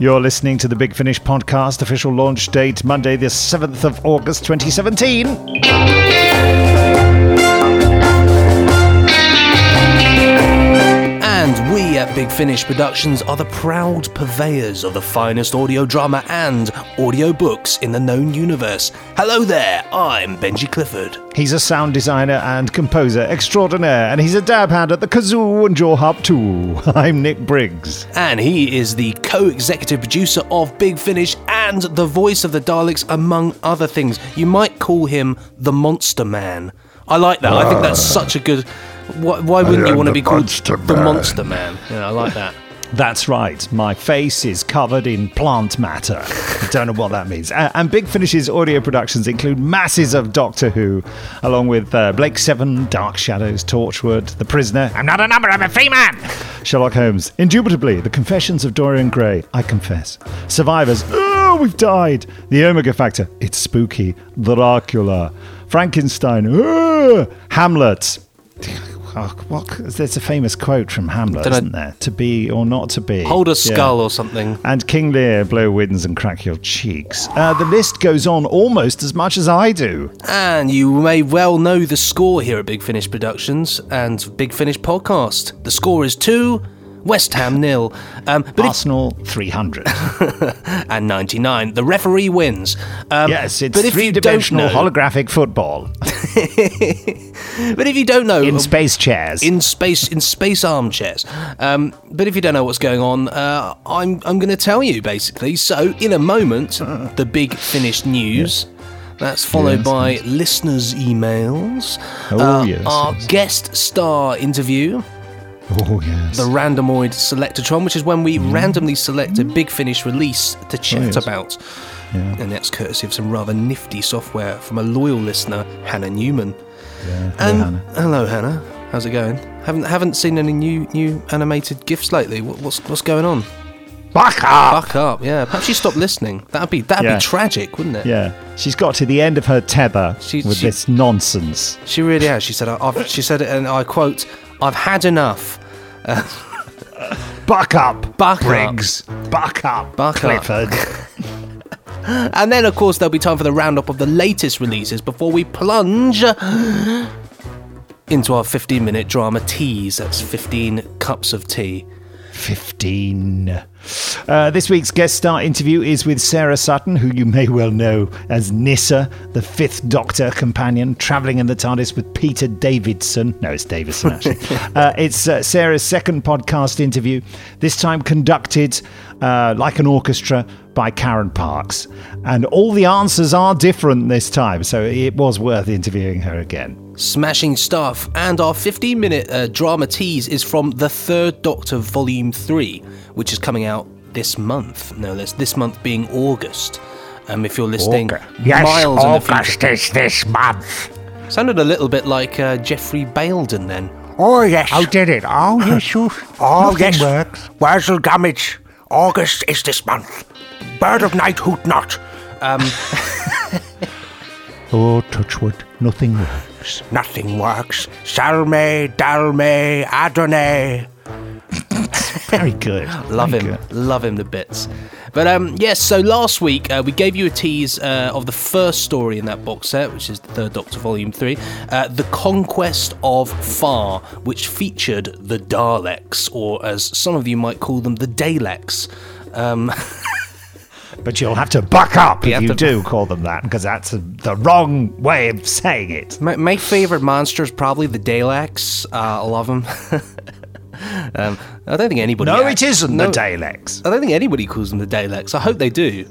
You're listening to the Big Finish podcast, official launch date Monday, the 7th of August 2017. We at Big Finish Productions are the proud purveyors of the finest audio drama and audio books in the known universe. Hello there, I'm Benji Clifford. He's a sound designer and composer extraordinaire, and he's a dab hand at the kazoo and jaw harp too. I'm Nick Briggs. And he is the co executive producer of Big Finish and the voice of the Daleks, among other things. You might call him the Monster Man. I like that. I think that's ah. such a good. Why, why wouldn't you want to be called Monster the Man. Monster Man? Yeah, I like that. That's right. My face is covered in plant matter. I don't know what that means. A- And Big Finish's audio productions include masses of Doctor Who, along with uh, Blake Seven, Dark Shadows, Torchwood, The Prisoner. I'm not a number, I'm a free man. Sherlock Holmes, Indubitably, The Confessions of Dorian Gray. I confess. Survivors. Oh, we've died. The Omega Factor. It's spooky. Dracula. Frankenstein. Oh, Hamlet. Oh, what? There's a famous quote from Hamlet, Dunno. isn't there? To be or not to be. Hold a Yeah. skull or something. And King Lear, blow winds and crack your cheeks. Uh, the list goes on almost as much as I do. And you may well know the score here at Big Finish Productions and Big Finish Podcast. The score is 2, West Ham nil. Um, but if, Arsenal 300. and 99. The referee wins. Um, yes, it's but if three you don't dimensional know, holographic football But if you don't know, in space chairs. in space in space armchairs. Um, but if you don't know what's going on, uh, I'm I'm going to tell you basically. So in a moment, the big finished news. That's followed Yes, by listeners' emails. Oh, uh, yes, Our yes. guest star interview, oh, yes. the Randomoid Selectortron, which is when we randomly select a big finish release to chat Mm. yes. about. And that's courtesy of some rather nifty software from a loyal listener, Hannah Newman. Yeah, And Hannah. hello, Hannah. How's it going? Haven't haven't seen any new new animated gifs lately. What, what's what's going on? Fuck up! Buck up, yeah. Perhaps you stopped listening. That'd be that'd Yeah. be tragic, wouldn't it? Yeah, she's got to the end of her tether She- with she- this nonsense. She really has. She said, I've, she said it, and I quote, "I've had enough." Buck up, Buck up. Briggs. Buck up, Buck up. Clifford. And then, of course, there'll be time for the roundup of the latest releases before we plunge into our 15-minute drama tease. That's 15 cups of tea. 15. Uh, this week's guest star interview is with Sarah Sutton, who you may well know as Nyssa, the fifth Doctor companion, travelling in the TARDIS with Peter Davidson. No, it's Davison, actually. uh, it's uh, Sarah's second podcast interview, this time conducted uh, like an orchestra by Karen Parks. And all the answers are different this time, so it was worth interviewing her again. Smashing stuff. And our 15 minute uh, drama tease is from The Third Doctor Volume 3, which is coming out this month. No less, this month being August. Um, if you're listening Yes, miles in the future. August is this month. Sounded a little bit like uh, Geoffrey Bayldon then. Oh, yes. How did it? Oh, yes, you. Oh, Nothing yes. works. Wurzel Gummidge. August is this month. Bird of night hoot not. Um. Oh, touchwood. Nothing works. Nothing works. Salme, Dalme, Adonai. Very good. Love Very him, good. love him to bits. But um, yes, so last week uh, we gave you a tease uh, of the first story in that box set, which is the Third Doctor Volume Three, uh, "The Conquest of Far," which featured the Daleks, or as some of you might call them, the Daleks. Um, But you'll have to buck up if you do call them that, because that's a, the wrong way of saying it. my, my favorite monster is probably the Daleks. Uh, I love them. um, I don't think anybody. No, act- it isn't no, the Daleks. I don't think anybody calls them the Daleks. I hope they do.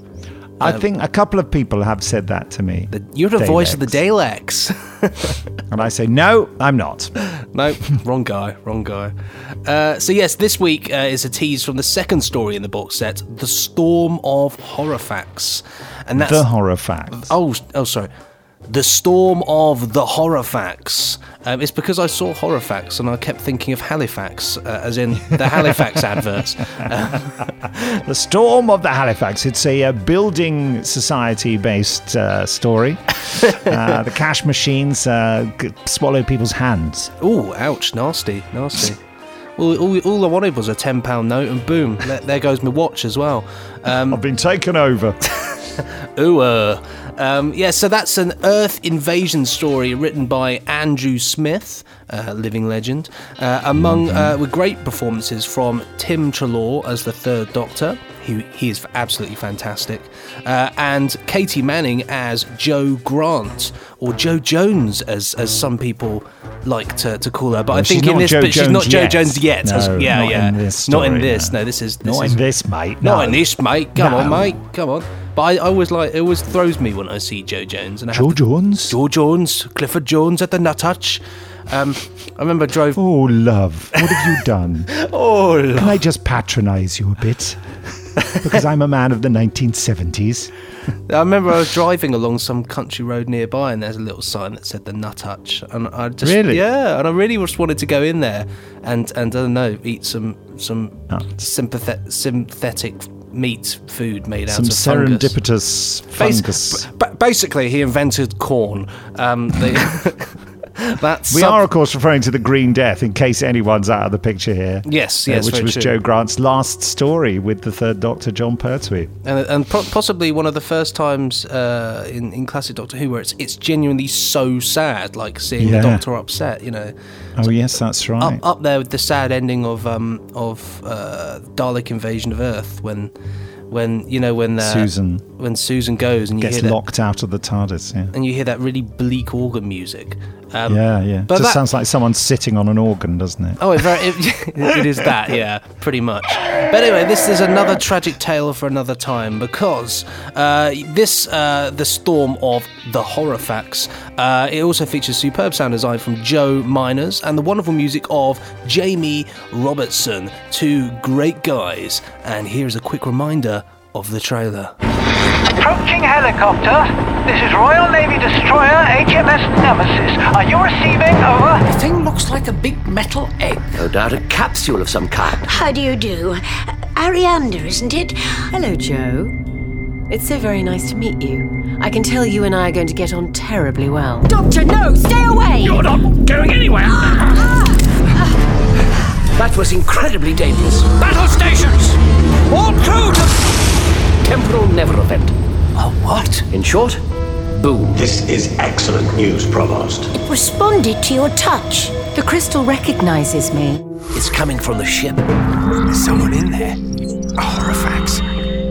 I think a couple of people have said that to me. The, you're the voice of the Daleks. And I say, no, I'm not. No, wrong guy, wrong guy. Uh, so yes, this week uh, is a tease from the second story in the box set, "The Storm of Horofax," and that's The horror facts. oh, oh, sorry, "The Storm of the Horofax." Um, it's because I saw Horofax and I kept thinking of Halifax, uh, as in the Halifax adverts. The Storm of the Halifax. It's a, uh building society based uh, story. uh, the cash machines uh, swallow people's hands. Oh, ouch, nasty, nasty. All, all, all I wanted was a ten pound note, and boom, there, there goes my watch as well. Um, I've been taken over. Ooh, uh. Um, yeah, so that's an Earth invasion story written by Andrew Smith, uh, living legend, uh, among uh, with great performances from Tim Treloar as the Third Doctor. He, he is absolutely fantastic, uh, and Katie Manning as Jo Grant or Jo Jones, as as some people like to, to call her. But I think in this, Joe but she's Jones not Joe yet. Jones yet. as- yeah, not yeah, in this not in this. no. No, this is this Not is in this, mate. not no. in this, mate. Come on, mate. Come on. But I, I always like it always throws me when I see Jo Jones and I Jo Jones? Jo Jones, Clifford Jones at the Nut Hutch. Um, I remember I drove. Oh, love. What have you done? Oh, Can I just patronise you a bit? because I'm a man of the 1970s. I remember I was driving along some country road nearby, and there's a little sign that said the Nut Hutch, and I just Really? yeah, and I really just wanted to go in there and and I don't know, eat some some Nuts. sympathet- synthetic meat food made Some out of fungus. serendipitous Bas- fungus. ba- basically, he invented Quorn. Um, the, that's We some- are, of course, referring to the Green Death, in case anyone's out of the picture here. Yes, uh, yes, which was true. Jo Grant's last story with the third Doctor, Jon Pertwee. and, and po- possibly one of the first times uh, in, in classic Doctor Who where it's it's genuinely so sad, like seeing Yeah. the Doctor upset. You know, Oh, yes, that's right. up up there with the sad ending of um of uh, Dalek invasion of Earth when when you know when uh, Susan when Susan goes and you gets hear that, locked out of the TARDIS, yeah. and you hear that really bleak organ music. Um, Yeah, yeah. but Just that- sounds like someone sitting on an organ, doesn't it? Oh, it, very, it, it is that, yeah, pretty much. But anyway, this is another tragic tale for another time because uh, this, uh, the storm of the Horofax, uh, it also features superb sound design from Joe Meiners and the wonderful music of Jamie Robertson, two great guys. And here's a quick reminder of the trailer. Approaching helicopter. This is Royal Navy destroyer HMS Nemesis. Are you receiving? Over. The thing looks like a big metal egg. No doubt a capsule of some kind. How do you do? Ariander, isn't it? Hello, Jo. It's so very nice to meet you. I can tell you and I are going to get on terribly well. Doctor, no! Stay away! You're not going anywhere. That was incredibly dangerous. Battle stations! All crew to... Temporal never event. Oh, what? In short, boom. This is excellent news, Provost. It responded to your touch. The crystal recognizes me. It's coming from the ship. There's someone in there. A Horofax.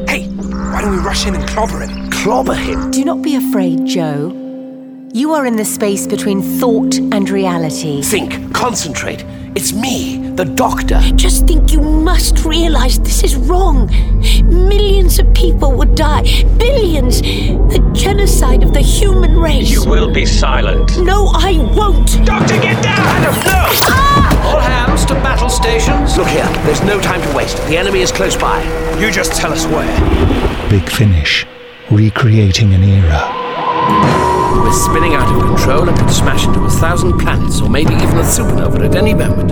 Hey, why don't we rush in and clobber him? Clobber him. Do not be afraid, Jo. You are in the space between thought and reality. Think, concentrate. It's me, the doctor. Just think you must realize this is wrong. Millions of people would die. Billions. The genocide of the human race. You will be silent. No, I won't. Doctor, get down! Adam, no! All hands to battle stations. Look here, there's no time to waste. The enemy is close by. You just tell us where. Big Finish. Recreating an era. We're spinning out of control and could smash into a thousand planets or maybe even a supernova at any moment.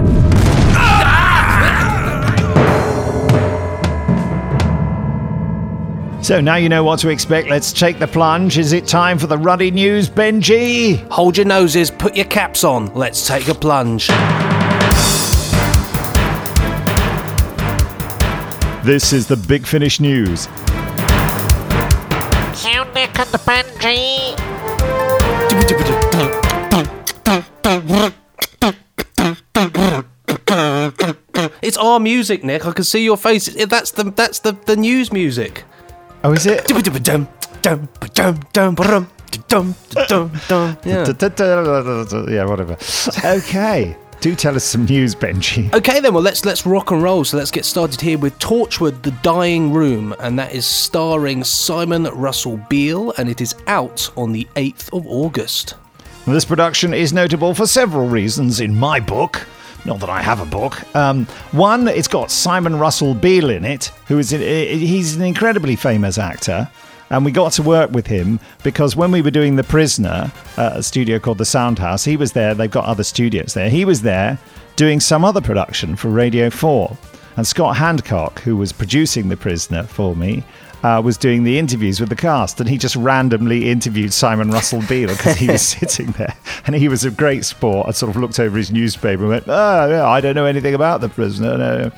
So now you know what to expect. Let's take the plunge. Is it time for the ruddy news, Benji? Hold your noses, put your caps on. Let's take a plunge. This is the Big Finish news. You Nick and Benji. It's our music, Nick. I can see your face. That's the that's the, the news music. Oh, is it? Yeah, whatever. Okay. Do tell us some news, Benji. Okay then, well let's let's rock and roll. So let's get started here with Torchwood: The Dying Room, and that is starring Simon Russell Beale, and it is out on the eighth of August. This production is notable for several reasons in my book. Not that I have a book. Um, one, it's got Simon Russell Beale in it, who is he's an incredibly famous actor, and we got to work with him because when we were doing The Prisoner, uh, a studio called The Soundhouse, he was there. They've got other studios there. He was there doing some other production for Radio Four, and Scott Handcock, who was producing The Prisoner for me, uh, was doing the interviews with the cast, and he just randomly interviewed Simon Russell Beale because he was sitting there, and he was a great sport. I sort of looked over his newspaper and went, "Oh, yeah, I don't know anything about the prisoner," no.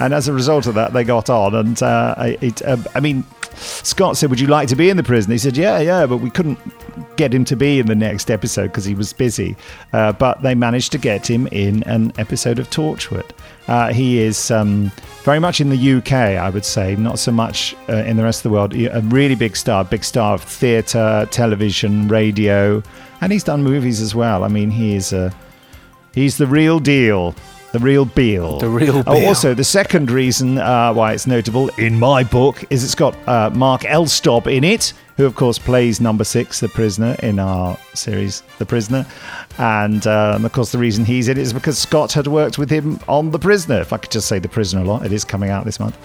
and as a result of that, they got on. And uh, it, uh, I mean, Scott said, "Would you like to be in the prison?" He said, "Yeah, yeah," but we couldn't get him to be in the next episode because he was busy. Uh, but they managed to get him in an episode of Torchwood. Uh, he is um, very much in the UK, I would say, not so much uh, in the rest of the world. A really big star, big star of theatre, television, radio, and he's done movies as well. I mean, he is a he's the real deal. The real Beale. The real Oh, Beale. also, the second reason uh, why it's notable in my book is it's got uh, Mark Elstob in it, who, of course, plays number six, the prisoner, in our series, The Prisoner. And, uh, and of course, the reason he's in it is because Scott had worked with him on The Prisoner. If I could just say The Prisoner a lot, it is coming out this month.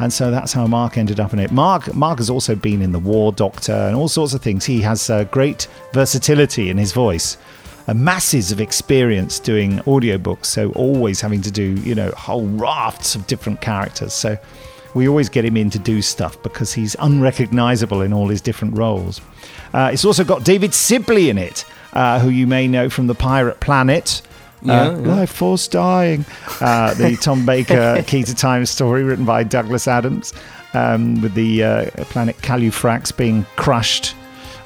And so that's how Mark ended up in it. Mark, Mark has also been in The War Doctor and all sorts of things. He has uh, great versatility in his voice masses of experience doing audiobooks, so always having to do, you know, whole rafts of different characters. So we always get him in to do stuff because he's unrecognizable in all his different roles. Uh, it's also got David Sibley in it, uh, who you may know from The Pirate Planet. Uh, Yeah, yeah. Life Force Dying, uh, the Tom Baker Key to Time story written by Douglas Adams, um, with the uh, planet Calufrax being crushed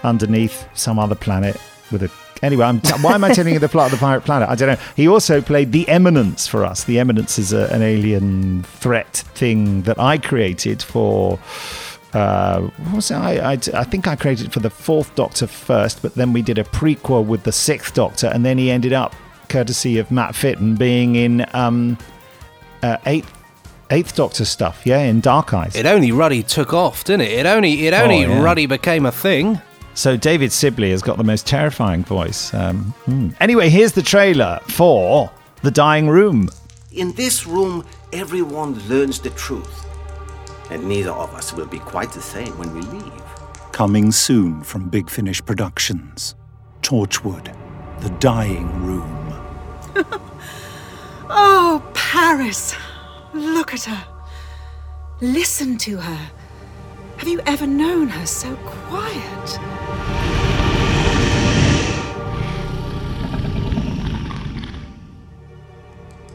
underneath some other planet with a. Anyway, I'm t- why am I telling you the plot of the Pirate Planet? I don't know. He also played the Eminence for us. The Eminence is a, an alien threat thing that I created for. Uh, what was it? I, I, I think I created it for the fourth Doctor first, but then we did a prequel with the sixth Doctor, and then he ended up, courtesy of Matt Fitton, being in um, uh, eighth eighth Doctor stuff. Yeah, in Dark Eyes. It only Ruddy took off, didn't it? It only it only Oh, yeah. Ruddy became a thing. So David Sibley has got the most terrifying voice. Um, hmm. Anyway, here's the trailer for The Dying Room. In this room, everyone learns the truth. And neither of us will be quite the same when we leave. Coming soon from Big Finish Productions. Torchwood, The Dying Room. Oh, Paris. Look at her. Listen to her. Have you ever known her so quiet?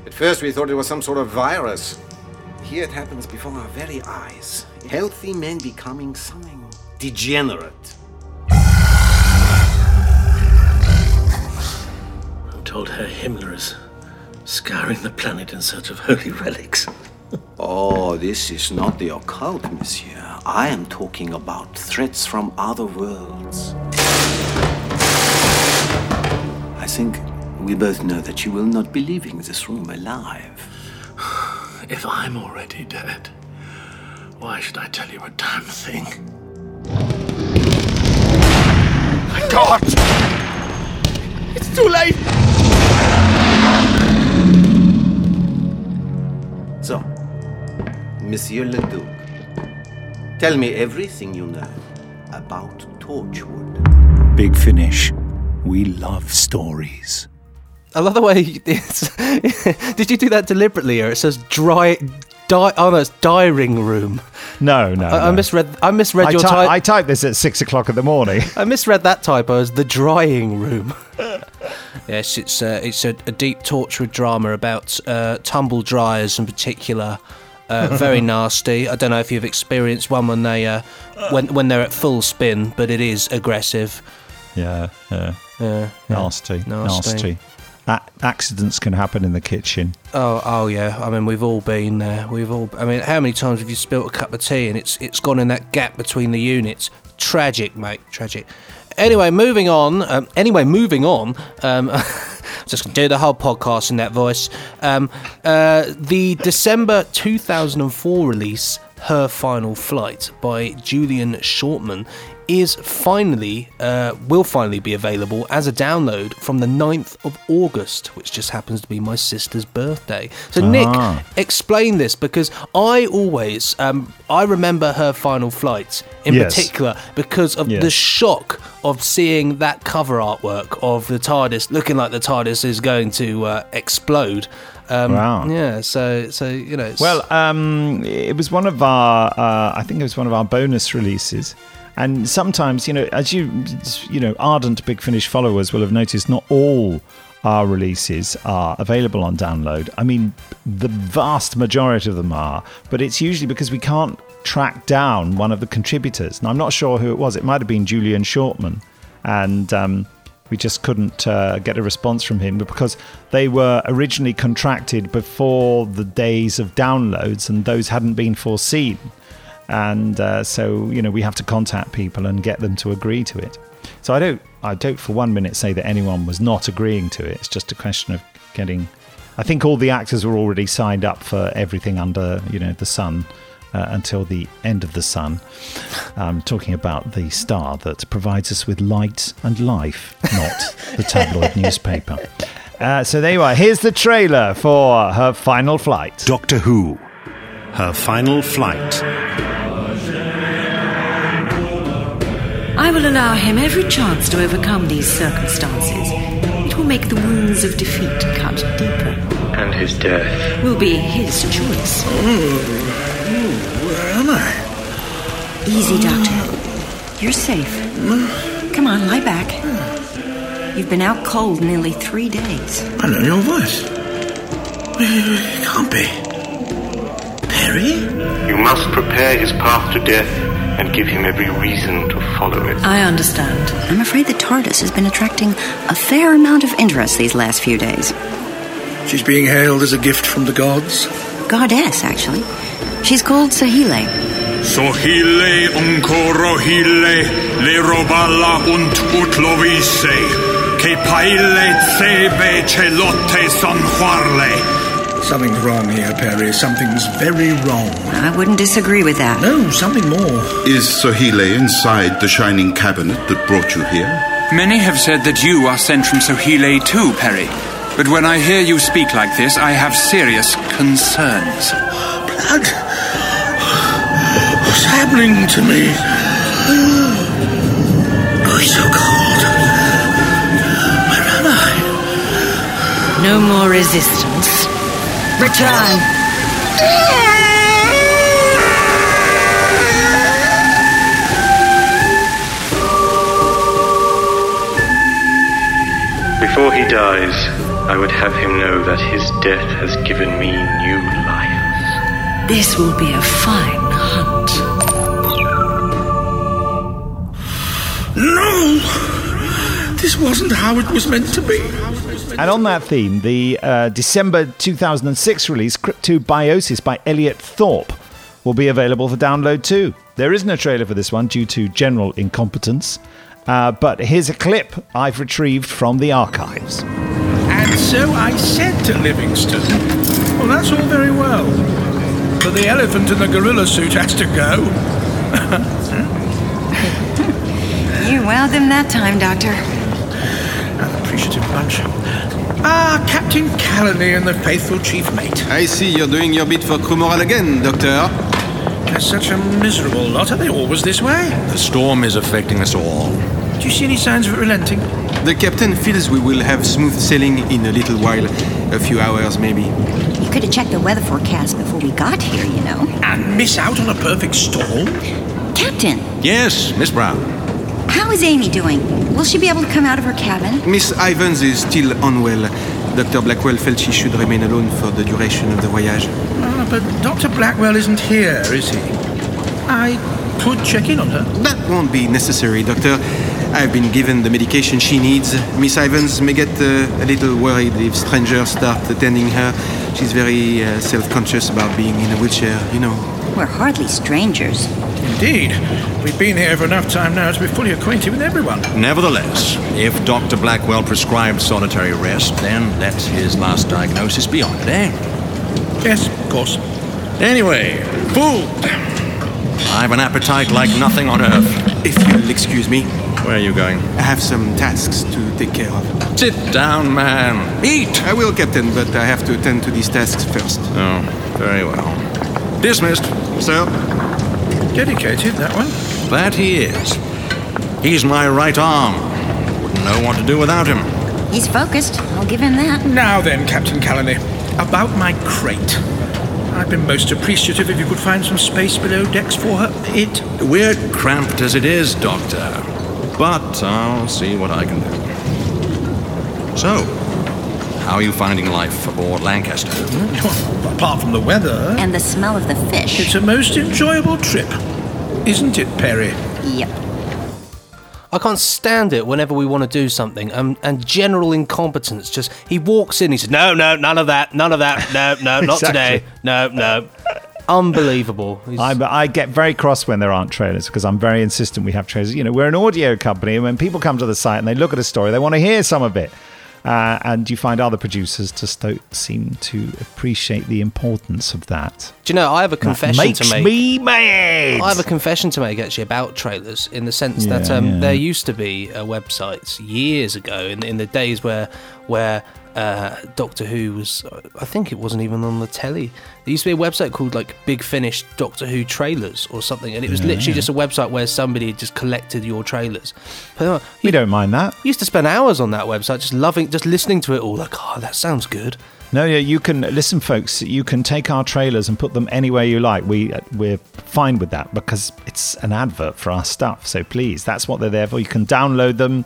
At first, we thought it was some sort of virus. Here it happens before our very eyes. Healthy men becoming something degenerate. I'm told Herr Himmler is scouring the planet in search of holy relics. Oh, this is not the occult, monsieur. I am talking about threats from other worlds. I think we both know that you will not be leaving this room alive. If I'm already dead, why should I tell you a damn thing? My God! It's too late! So, Monsieur Le Duc, tell me everything you know about Torchwood. Big Finish. We love stories. I love the way it's. Did you do that deliberately, or it says dry, di- Oh no, it's diring room. No, no. I, I misread. I misread I, your ty- type. I typed this at six o'clock in the morning. I misread that typo as the drying room. yes, it's uh, it's a, a deep torture drama about uh, tumble dryers in particular. Uh, very nasty. I don't know if you've experienced one when they uh, when when they're at full spin, but it is aggressive. Yeah, yeah. Yeah, Nasty, Nasty. nasty. A- accidents can happen in the kitchen. Oh, oh yeah. I mean, we've all been there. We've all. I mean, how many times have you spilt a cup of tea and it's it's gone in that gap between the units? Tragic, mate. Tragic. Anyway, moving on. Um, anyway, moving on. Um, just gonna do the whole podcast in that voice. Um, uh, the December 2004 release, Her Final Flight by Julian Shortman, is finally uh, will finally be available as a download from the 9th of August, which just happens to be my sister's birthday. So Ah. Nick, explain this because I always um, I remember her final flight in Yes. particular because of Yes. the shock of seeing that cover artwork of the TARDIS looking like the TARDIS is going to uh, explode. Um, Wow. Yeah. So so you know. Well, um, it was one of our, uh, I think it was one of our bonus releases. And sometimes, you know, as you, you know, ardent Big Finish followers will have noticed, not all our releases are available on download. I mean, the vast majority of them are, but it's usually because we can't track down one of the contributors. And I'm not sure who it was. It might have been Julian Shortman. And um, we just couldn't uh, get a response from him because they were originally contracted before the days of downloads and those hadn't been foreseen and uh, so you know we have to contact people and get them to agree to it. So i don't i don't for one minute say that anyone was not agreeing to it. It's just a question of getting i think all the actors were already signed up for everything under you know the sun uh, until the end of the sun. I'm talking about the star that provides us with light and life not the tabloid newspaper. Uh, so there you are. Here's the trailer for her final flight. Doctor Who. Her final flight. I will allow him every chance to overcome these circumstances. It will make the wounds of defeat cut deeper. And his death. Will be his choice. Oh, where am I? Easy, Doctor. You're safe. Come on, lie back. You've been out cold nearly three days. I know your voice. It can't be. Peri? You must prepare his path to death and give him every reason to follow it. I understand. I'm afraid the TARDIS has been attracting a fair amount of interest these last few days. She's being hailed as a gift from the gods. Goddess, actually. She's called Sahile. Sohile uncorohile le robala und utlovise que paile tsebe celote son juarle. Something's wrong here, Peri. Something's very wrong. I wouldn't disagree with that. No, something more. Is Sohile inside the shining cabinet that brought you here? Many have said that you are sent from Sohile too, Peri. But when I hear you speak like this, I have serious concerns. Blood? What's happening to me? Oh, it's so cold. Where am I? No more resistance. Return. Before he dies, I would have him know that his death has given me new life. This will be a fine hunt. No! This wasn't how it was meant to be. And on that theme, the uh, December 2006 release, Cryptobiosis by Elliot Thorpe, will be available for download too. There isn't a trailer for this one due to general incompetence, uh, but here's a clip I've retrieved from the archives. And so I said to Livingston, Well, that's all very well. But the elephant in the gorilla suit has to go. You wowed them that time, Doctor. An appreciative bunch. Ah, Captain Callaney and the faithful chief mate. I see you're doing your bit for crew morale again, Doctor. They're such a miserable lot. Are they always this way? The storm is affecting us all. Do you see any signs of it relenting? The captain feels we will have smooth sailing in a little while. A few hours, maybe. You could have checked the weather forecast before we got here, you know. And miss out on a perfect storm? Captain, Yes, Miss Brown. How is Amy doing? Will she be able to come out of her cabin? Miss Ivans is still unwell. Dr. Blackwell felt she should remain alone for the duration of the voyage. Ah, but Dr. Blackwell isn't here, is he? I could check in on her. That won't be necessary, Doctor. I've been given the medication she needs. Miss Ivans may get uh, a little worried if strangers start attending her. She's very uh, self conscious about being in a wheelchair, you know. We're hardly strangers. Indeed. We've been here for enough time now to be fully acquainted with everyone. Nevertheless, if Dr. Blackwell prescribed solitary rest, then let his last diagnosis be honored, eh? Yes, of course. Anyway, food. I've an appetite like nothing on earth. If you'll excuse me. Where are you going? I have some tasks to take care of. Sit down, man. Eat! I will, Captain, but I have to attend to these tasks first. Oh, very well. Dismissed. Sir? Dedicated, that one. That he is. He's my right arm. Wouldn't know what to do without him. He's focused. I'll give him that. Now then, Captain Callaney. about my crate. I've been most appreciative if you could find some space below decks for her. It. We're cramped as it is, Doctor. But I'll see what I can do. So, how are you finding life aboard Lancaster? Apart from the weather. And the smell of the fish. It's a most enjoyable trip. Isn't it, Peri? Yep. I can't stand it whenever we want to do something. Um, and general incompetence. Just he walks in, he says, "No, no, none of that, none of that, no, no, not Exactly. today, no, no." Unbelievable. I'm, I get very cross when there aren't trailers because I'm very insistent we have trailers. You know, we're an audio company, and when people come to the site and they look at a story, they want to hear some of it. Uh, and you find other producers just don't seem to appreciate the importance of that. Do you know? I have a confession to make. me mad. I have a confession to make actually about trailers in the sense that um, yeah. there used to be uh, websites years ago in, in the days where where uh, Doctor Who was. I think it wasn't even on the telly. There used to be a website called like Big Finish Doctor Who Trailers or something, and it was Yeah, literally yeah. just a website where somebody had just collected your trailers. But, uh, We don't mind that. used to spend hours on that website just loving, just listening to it all. Like, oh, that sounds good. No, yeah, you can listen, folks. You can take our trailers and put them anywhere you like. We uh, we're fine with that because it's an advert for our stuff. So please, that's what they're there for. You can download them.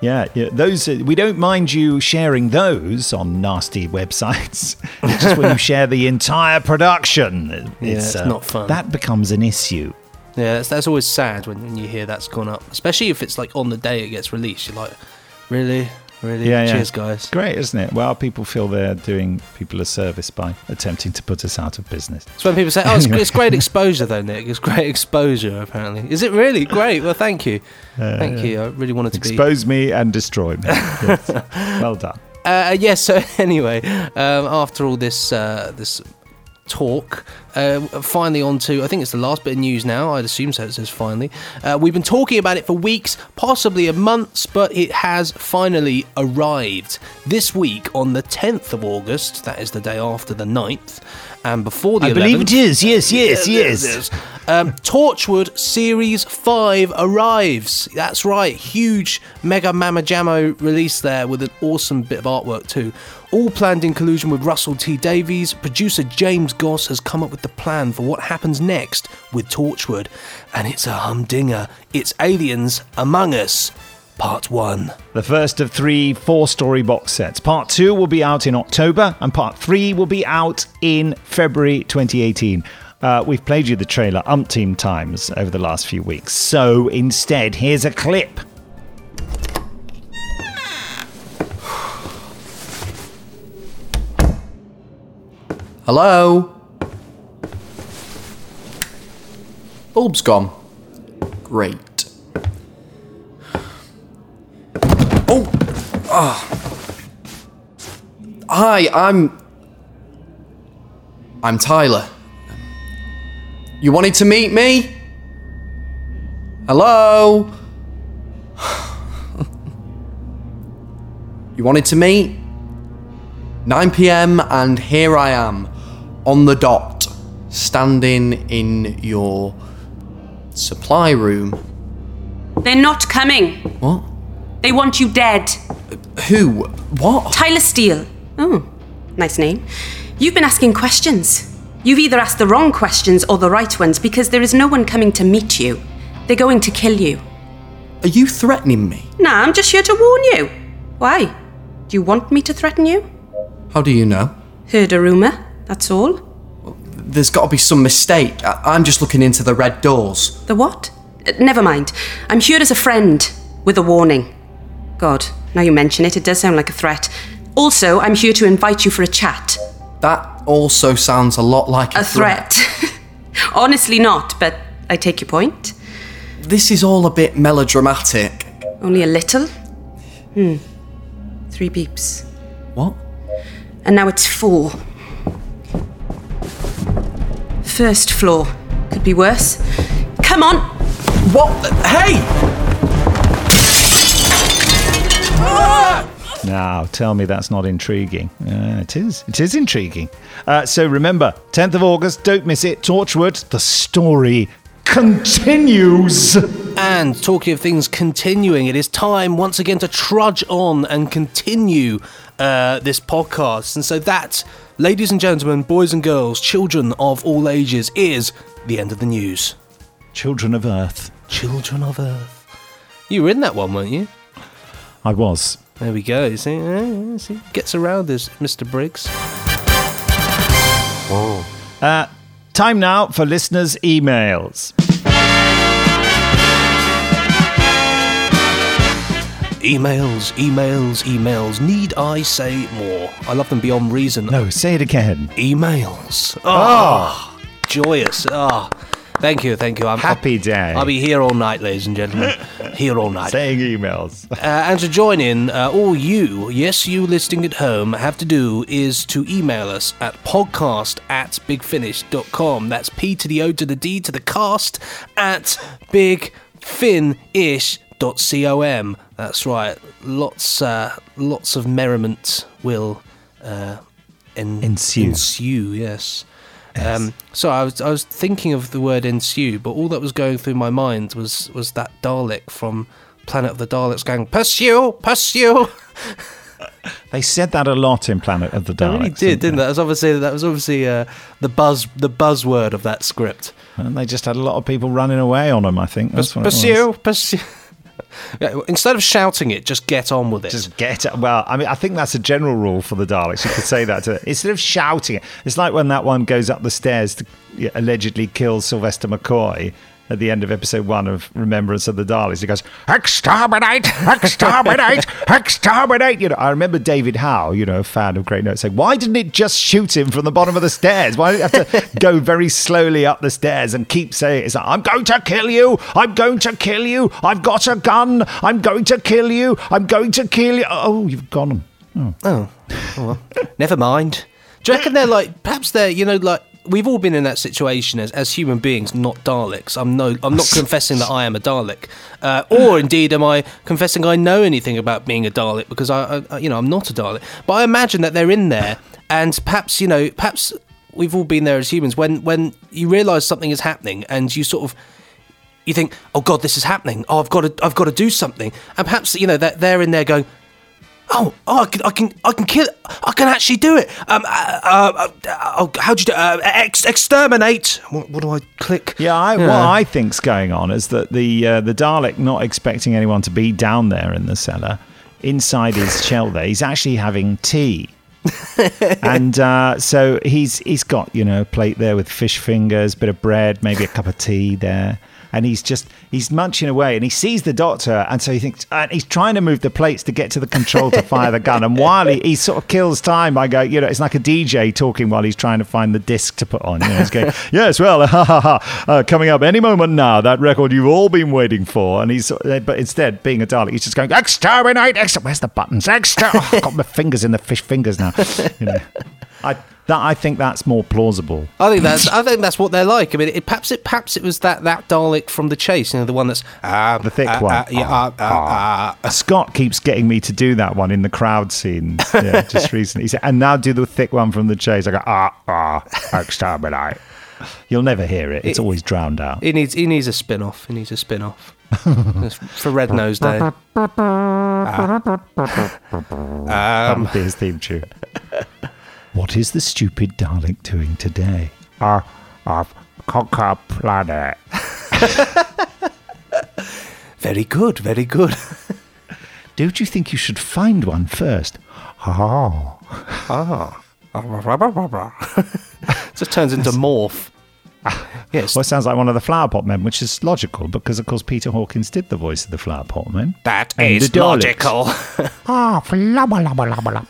Yeah, yeah those uh, we don't mind you sharing those on nasty websites. It's just when you share the entire production, it's not fun. That becomes an issue. Yeah, that's, that's always sad when, when you hear that's gone up, especially if it's like on the day it gets released. You're like, really, really, Yeah, yeah. cheers, guys. It's great, isn't it? Well, people feel they're doing people a service by attempting to put us out of business. It's when people say, "Oh, it's, it's great exposure, though, Nick. It's great exposure." Apparently, is it really great? Well, thank you, thank you. I really wanted to be. Expose me and destroy me. Yes. well done. Uh, yes. so anyway, um, after all this uh, this talk, uh, finally on to I think it's the last bit of news now. I'd assume so. It says finally. Uh, we've been talking about it for weeks, possibly a months, but it has finally arrived this week on the 10th of August. That is the day after the 9th. And before the I believe it is. Yes, yes, Yeah, yes. is. Um, Torchwood Series 5 arrives. That's right, huge Mega Mama Jammo release there with an awesome bit of artwork too. All planned in collusion with Russell T Davies. Producer James Goss has come up with the plan for what happens next with Torchwood. And it's a humdinger. It's Aliens Among Us, Part 1. The first of three four story box sets. Part two will be out in October, and part three will be out in February 2018. Uh, we've played you the trailer umpteen times over the last few weeks. So instead, here's a clip. Hello? Bulb's gone. Great. Oh! Ah. Hi, I'm. I'm Tyler. You wanted to meet me? Hello? you wanted to meet? 9 pm, and here I am, on the dot, standing in your supply room. They're not coming. What? They want you dead. Who? What? Tyler Steele. Oh, nice name. You've been asking questions. You've either asked the wrong questions or the right ones because there is no one coming to meet you. They're going to kill you. Are you threatening me? Nah, I'm just here to warn you. Why? Do you want me to threaten you? How do you know? Heard a rumour, that's all. There's got to be some mistake. I- I'm just looking into the red doors. The what? Uh, never mind. I'm here as a friend with a warning. God, now you mention it, it does sound like a threat. Also, I'm here to invite you for a chat. That also sounds a lot like a, A threat. Honestly, not, but I take your point. This is all a bit melodramatic. Only a little? Hmm. Three beeps. What? And now it's four. First floor. Could be worse. Come on! What? the- Hey! Now, tell me that's not intriguing. Uh, it is. It is intriguing. Uh, so remember, 10th of August, don't miss it. Torchwood, the story continues. And talking of things continuing, it is time once again to trudge on and continue uh, this podcast. And so that, ladies and gentlemen, boys and girls, children of all ages, is the end of the news. Children of Earth. Children of Earth. You were in that one, weren't you? I was. There we go. You see, see, gets around this, Mr. Briggs. Uh, time now for listeners' emails. Emails, emails, emails. Need I say more? I love them beyond reason. No, say it again. Emails. Oh, joyous. Oh, thank you, thank you. I'm Happy day. I'll be here all night, ladies and gentlemen. here all night. Saying emails. Uh, and to join in, uh, all you, yes, you listening at home, have to do is to email us at podcast at bigfinish.com. That's P to the O to the D to the cast at bigfinish.com. That's right. Lots, uh, lots of merriment will uh, en- Ensue. Ensue, yes. Um, so I was I was thinking of the word ensue, but all that was going through my mind was was that Dalek from Planet of the Daleks going pursue, pursue. They said that a lot in Planet of the They Daleks. really did, didn't they? That was obviously that was obviously uh, the buzz the buzzword of that script. And they just had a lot of people running away on them, I think. That's what it was. pursue, pursue. Instead of shouting it, just get on with it. Just get it. Well, I mean, I think that's a general rule for the Daleks. You could say that to instead of shouting it. It's like when that one goes up the stairs to allegedly kill Sylvester McCoy at the end of episode one of Remembrance of the Daleks. He goes, "Exterminate! Exterminate! Exterminate!" You know, I remember David Howe, you know, a fan of Great Notes, saying, "Why didn't it just shoot him from the bottom of the stairs? Why did it have to go very slowly up the stairs and keep saying it's like, I'm going to kill you! I'm going to kill you! I've got a gun! I'm going to kill you! I'm going to kill you!" Oh, you've gone. Oh. Oh, oh well. never mind. Do you reckon they're like perhaps they're you know like we've all been in that situation as, as human beings, not Daleks. I'm no I'm not confessing that I am a Dalek, uh, or indeed am I confessing I know anything about being a Dalek because I, I you know I'm not a Dalek. But I imagine that they're in there, and perhaps you know perhaps we've all been there as humans when when you realise something is happening and you sort of you think, oh God, this is happening. Oh, I've got to, I've got to do something. And perhaps you know that they're in there going, oh, oh, I can, I can, I can kill, I can actually do it. Um, uh, uh, uh, oh, how'd you do? Uh, ex- exterminate. What, what do I click? Yeah, I, what I think's going on is that the uh, the Dalek, not expecting anyone to be down there in the cellar, inside his shell there, he's actually having tea. and uh, so he's he's got you know a plate there with fish fingers, bit of bread, maybe a cup of tea there, and he's just he's munching away, and he sees the doctor, and so he thinks, and he's trying to move the plates to get to the control to fire the gun, and while he, he sort of kills time, I go, you know, it's like a DJ talking while he's trying to find the disc to put on. You know, he's going, yes, well, ha ha ha, uh, coming up any moment now, that record you've all been waiting for, and he's of- but instead being a Dalek, he's just going exterminate, exter- where's the buttons, exter, oh, I've got my fingers in the fish fingers now, you know. I that I think that's more plausible. I think that's, I think that's what they're like. I mean, it, perhaps it, perhaps it was that that Dalek from the chase, you know, the one that's ah, the thick ah, one. ah, yeah, ah, ah, ah. Scott keeps getting me to do that one in the crowd scenes. Yeah, just recently. He said, and now do the thick one from the chase. I go, ah, ah, exterminate. You'll never hear it. It's It- always drowned out. He needs he needs a spin off. He needs a spin off for Red Nose Day. Ah. Um, would theme tune. what is the stupid Dalek doing today? Uh, I've conquered planet. very good, very good. Don't you think you should find one first? Oh. Ah. It just turns into morph. Yes. Well, it sounds like one of the Flower Pot Men, which is logical because, of course, Peter Hawkins did the voice of the Flower Pot Men. That And is logical. Ah, flubba, lubba, lubba, lub.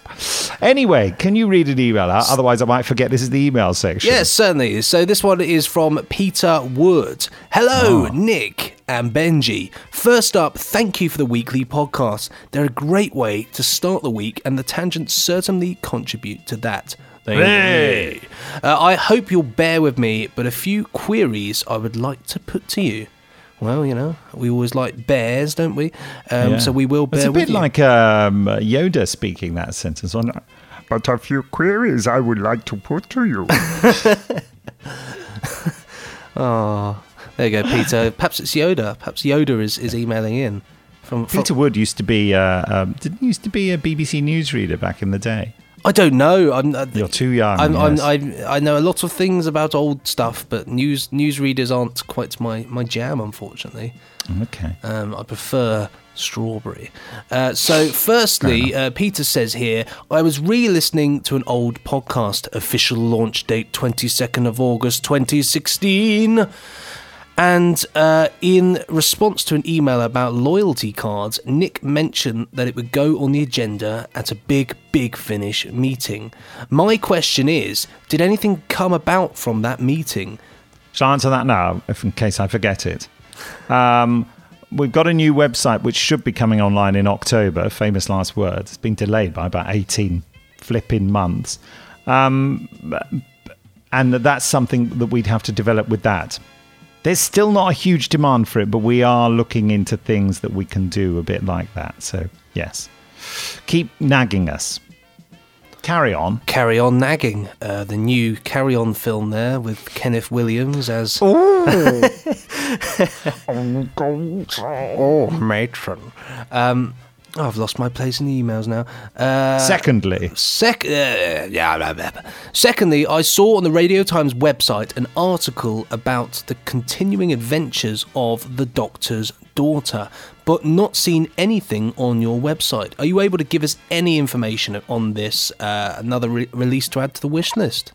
Anyway, can you read an email out? Otherwise, I might forget this is the email section. Yes, certainly. So this one is from Peter Wood. Hello, Nick and Benji. First up, thank you for the weekly podcast. They're a great way to start the week, and the tangents certainly contribute to that. Thank Hey. you. Uh, I hope you'll bear with me, but a few queries I would like to put to you. Well, you know, we always like bears, don't we? Um, Yeah. So we will bear It's a bit like um, Yoda speaking that sentence. On, but a few queries I would like to put to you. Oh, There you go, Peter. Perhaps it's Yoda. Perhaps Yoda is, is emailing in. From, from Peter Wood used to be uh, um, didn't used to be a BBC newsreader back in the day. I don't know. I'm, uh, You're too young. I'm, yes. I'm, I I know a lot of things about old stuff, but news newsreaders aren't quite my, my jam, unfortunately. Okay. Um, I prefer strawberry. Uh, so, firstly, uh, Peter says here, I was re-listening to an old podcast, official launch date 22nd of August 2016. And uh, in response to an email about loyalty cards, Nick mentioned that it would go on the agenda at a big, big finish meeting. My question is Did anything come about from that meeting? Shall I answer that now, if in case I forget it? Um, we've got a new website which should be coming online in October. Famous last words. It's been delayed by about eighteen flipping months, um, and that's something that we'd have to develop with that. There's still not a huge demand for it, but we are looking into things that we can do a bit like that. So yes, keep nagging us. Carry on. Carry On Nagging, uh, the new Carry On film there with Kenneth Williams as. Oh! Oh, matron. Um, oh, I've lost my place in the emails now. Uh, Secondly, Sec- uh, yeah, blah, blah, blah. Secondly, I saw on the Radio Times website an article about the continuing adventures of the Doctor's daughter, but not seen anything on your website. Are you able to give us any information on this? Uh, another re- release to add to the wish list?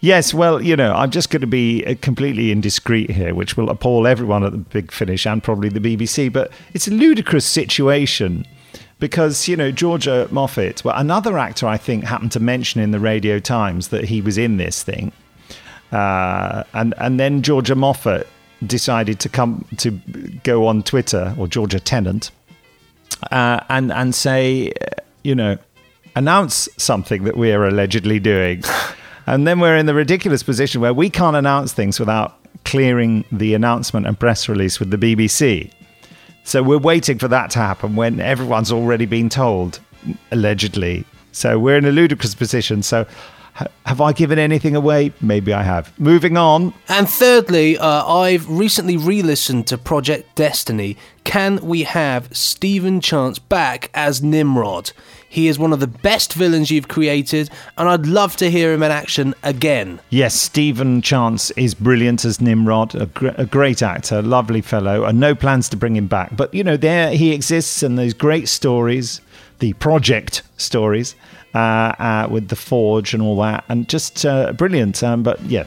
Yes, well, you know, I'm just going to be uh, completely indiscreet here, which will appall everyone at the Big Finish and probably the BBC. But it's a ludicrous situation because, you know, Georgia Moffat, well, another actor I think happened to mention in the Radio Times that he was in this thing. Uh, and, and then Georgia Moffat decided to come to go on Twitter, or Georgia Tennant, uh, and, and say, uh, you know, announce something that we are allegedly doing. And then we're in the ridiculous position where we can't announce things without clearing the announcement and press release with the BBC. So we're waiting for that to happen when everyone's already been told, allegedly. So we're in a ludicrous position. So have I given anything away? Maybe I have. Moving on. And thirdly, uh, I've recently re listened to Project Destiny. Can we have Stephen Chance back as Nimrod? He is one of the best villains you've created, and I'd love to hear him in action again. Yes, Stephen Chance is brilliant as Nimrod, a, gr- a great actor, lovely fellow, and no plans to bring him back. But, you know, there he exists and those great stories, the project stories, uh, uh, with the Forge and all that, and just uh, brilliant. Um, but, yeah,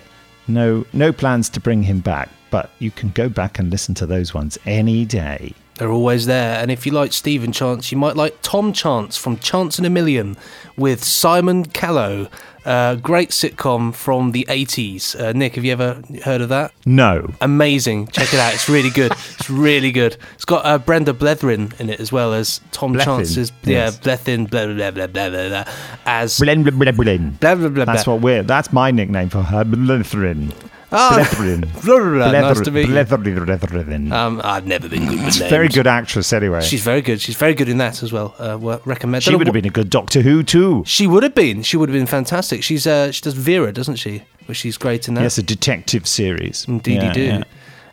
no, no plans to bring him back. But you can go back and listen to those ones any day. They're always there. And if you like Stephen Chance, you might like Tom Chance from Chance in a Million with Simon Callow. Uh, great sitcom from the 80s. Uh, Nick, have you ever heard of that? No. Amazing. Check it out. It's really good. It's really good. It's got uh, Brenda Blethyn in it as well as Tom Blethyn, Chance's. yes. Yeah, Blethyn, blah, blah, blah, blah, blah, blah, as. Blen, blen, blen, blen. Blah, blah, blah, That's what we're. That's my nickname for her. Blethrin. Ah, Blethrin. Nice to meet you. Blethrin. Um, I've never been good with names. Very good actress, anyway. She's very good. She's very good in that as well. Uh, well recommend. She would have been a good Doctor Who too. She would have been. She would have been fantastic. She's uh, she does Vera, doesn't she? Well, she's great in that. Yes, a detective series. Indeed, Yeah, do. yeah.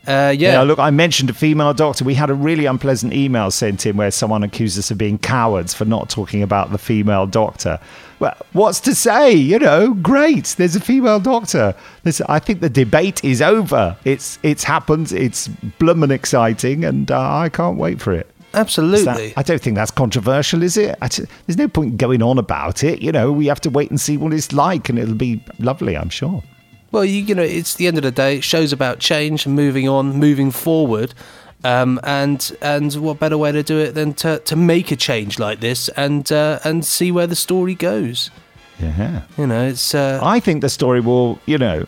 Uh, yeah. Yeah, look, I mentioned a female doctor. We had a really unpleasant email sent in where someone accused us of being cowards for not talking about the female doctor. Well, what's to say? You know, great. There's a female doctor. There's, I think the debate is over. It's it's happened. It's bloomin' exciting, and uh, I can't wait for it. Absolutely. that- I don't think that's controversial, is it? I t- there's no point going on about it. You know, we have to wait and see what it's like, and it'll be lovely, I'm sure. Well, you, you know, it's the end of the day. It shows about change and moving on, moving forward. Um, and and what better way to do it than to, to make a change like this and uh, and see where the story goes. Yeah. You know, it's. Uh, I think the story will, you know,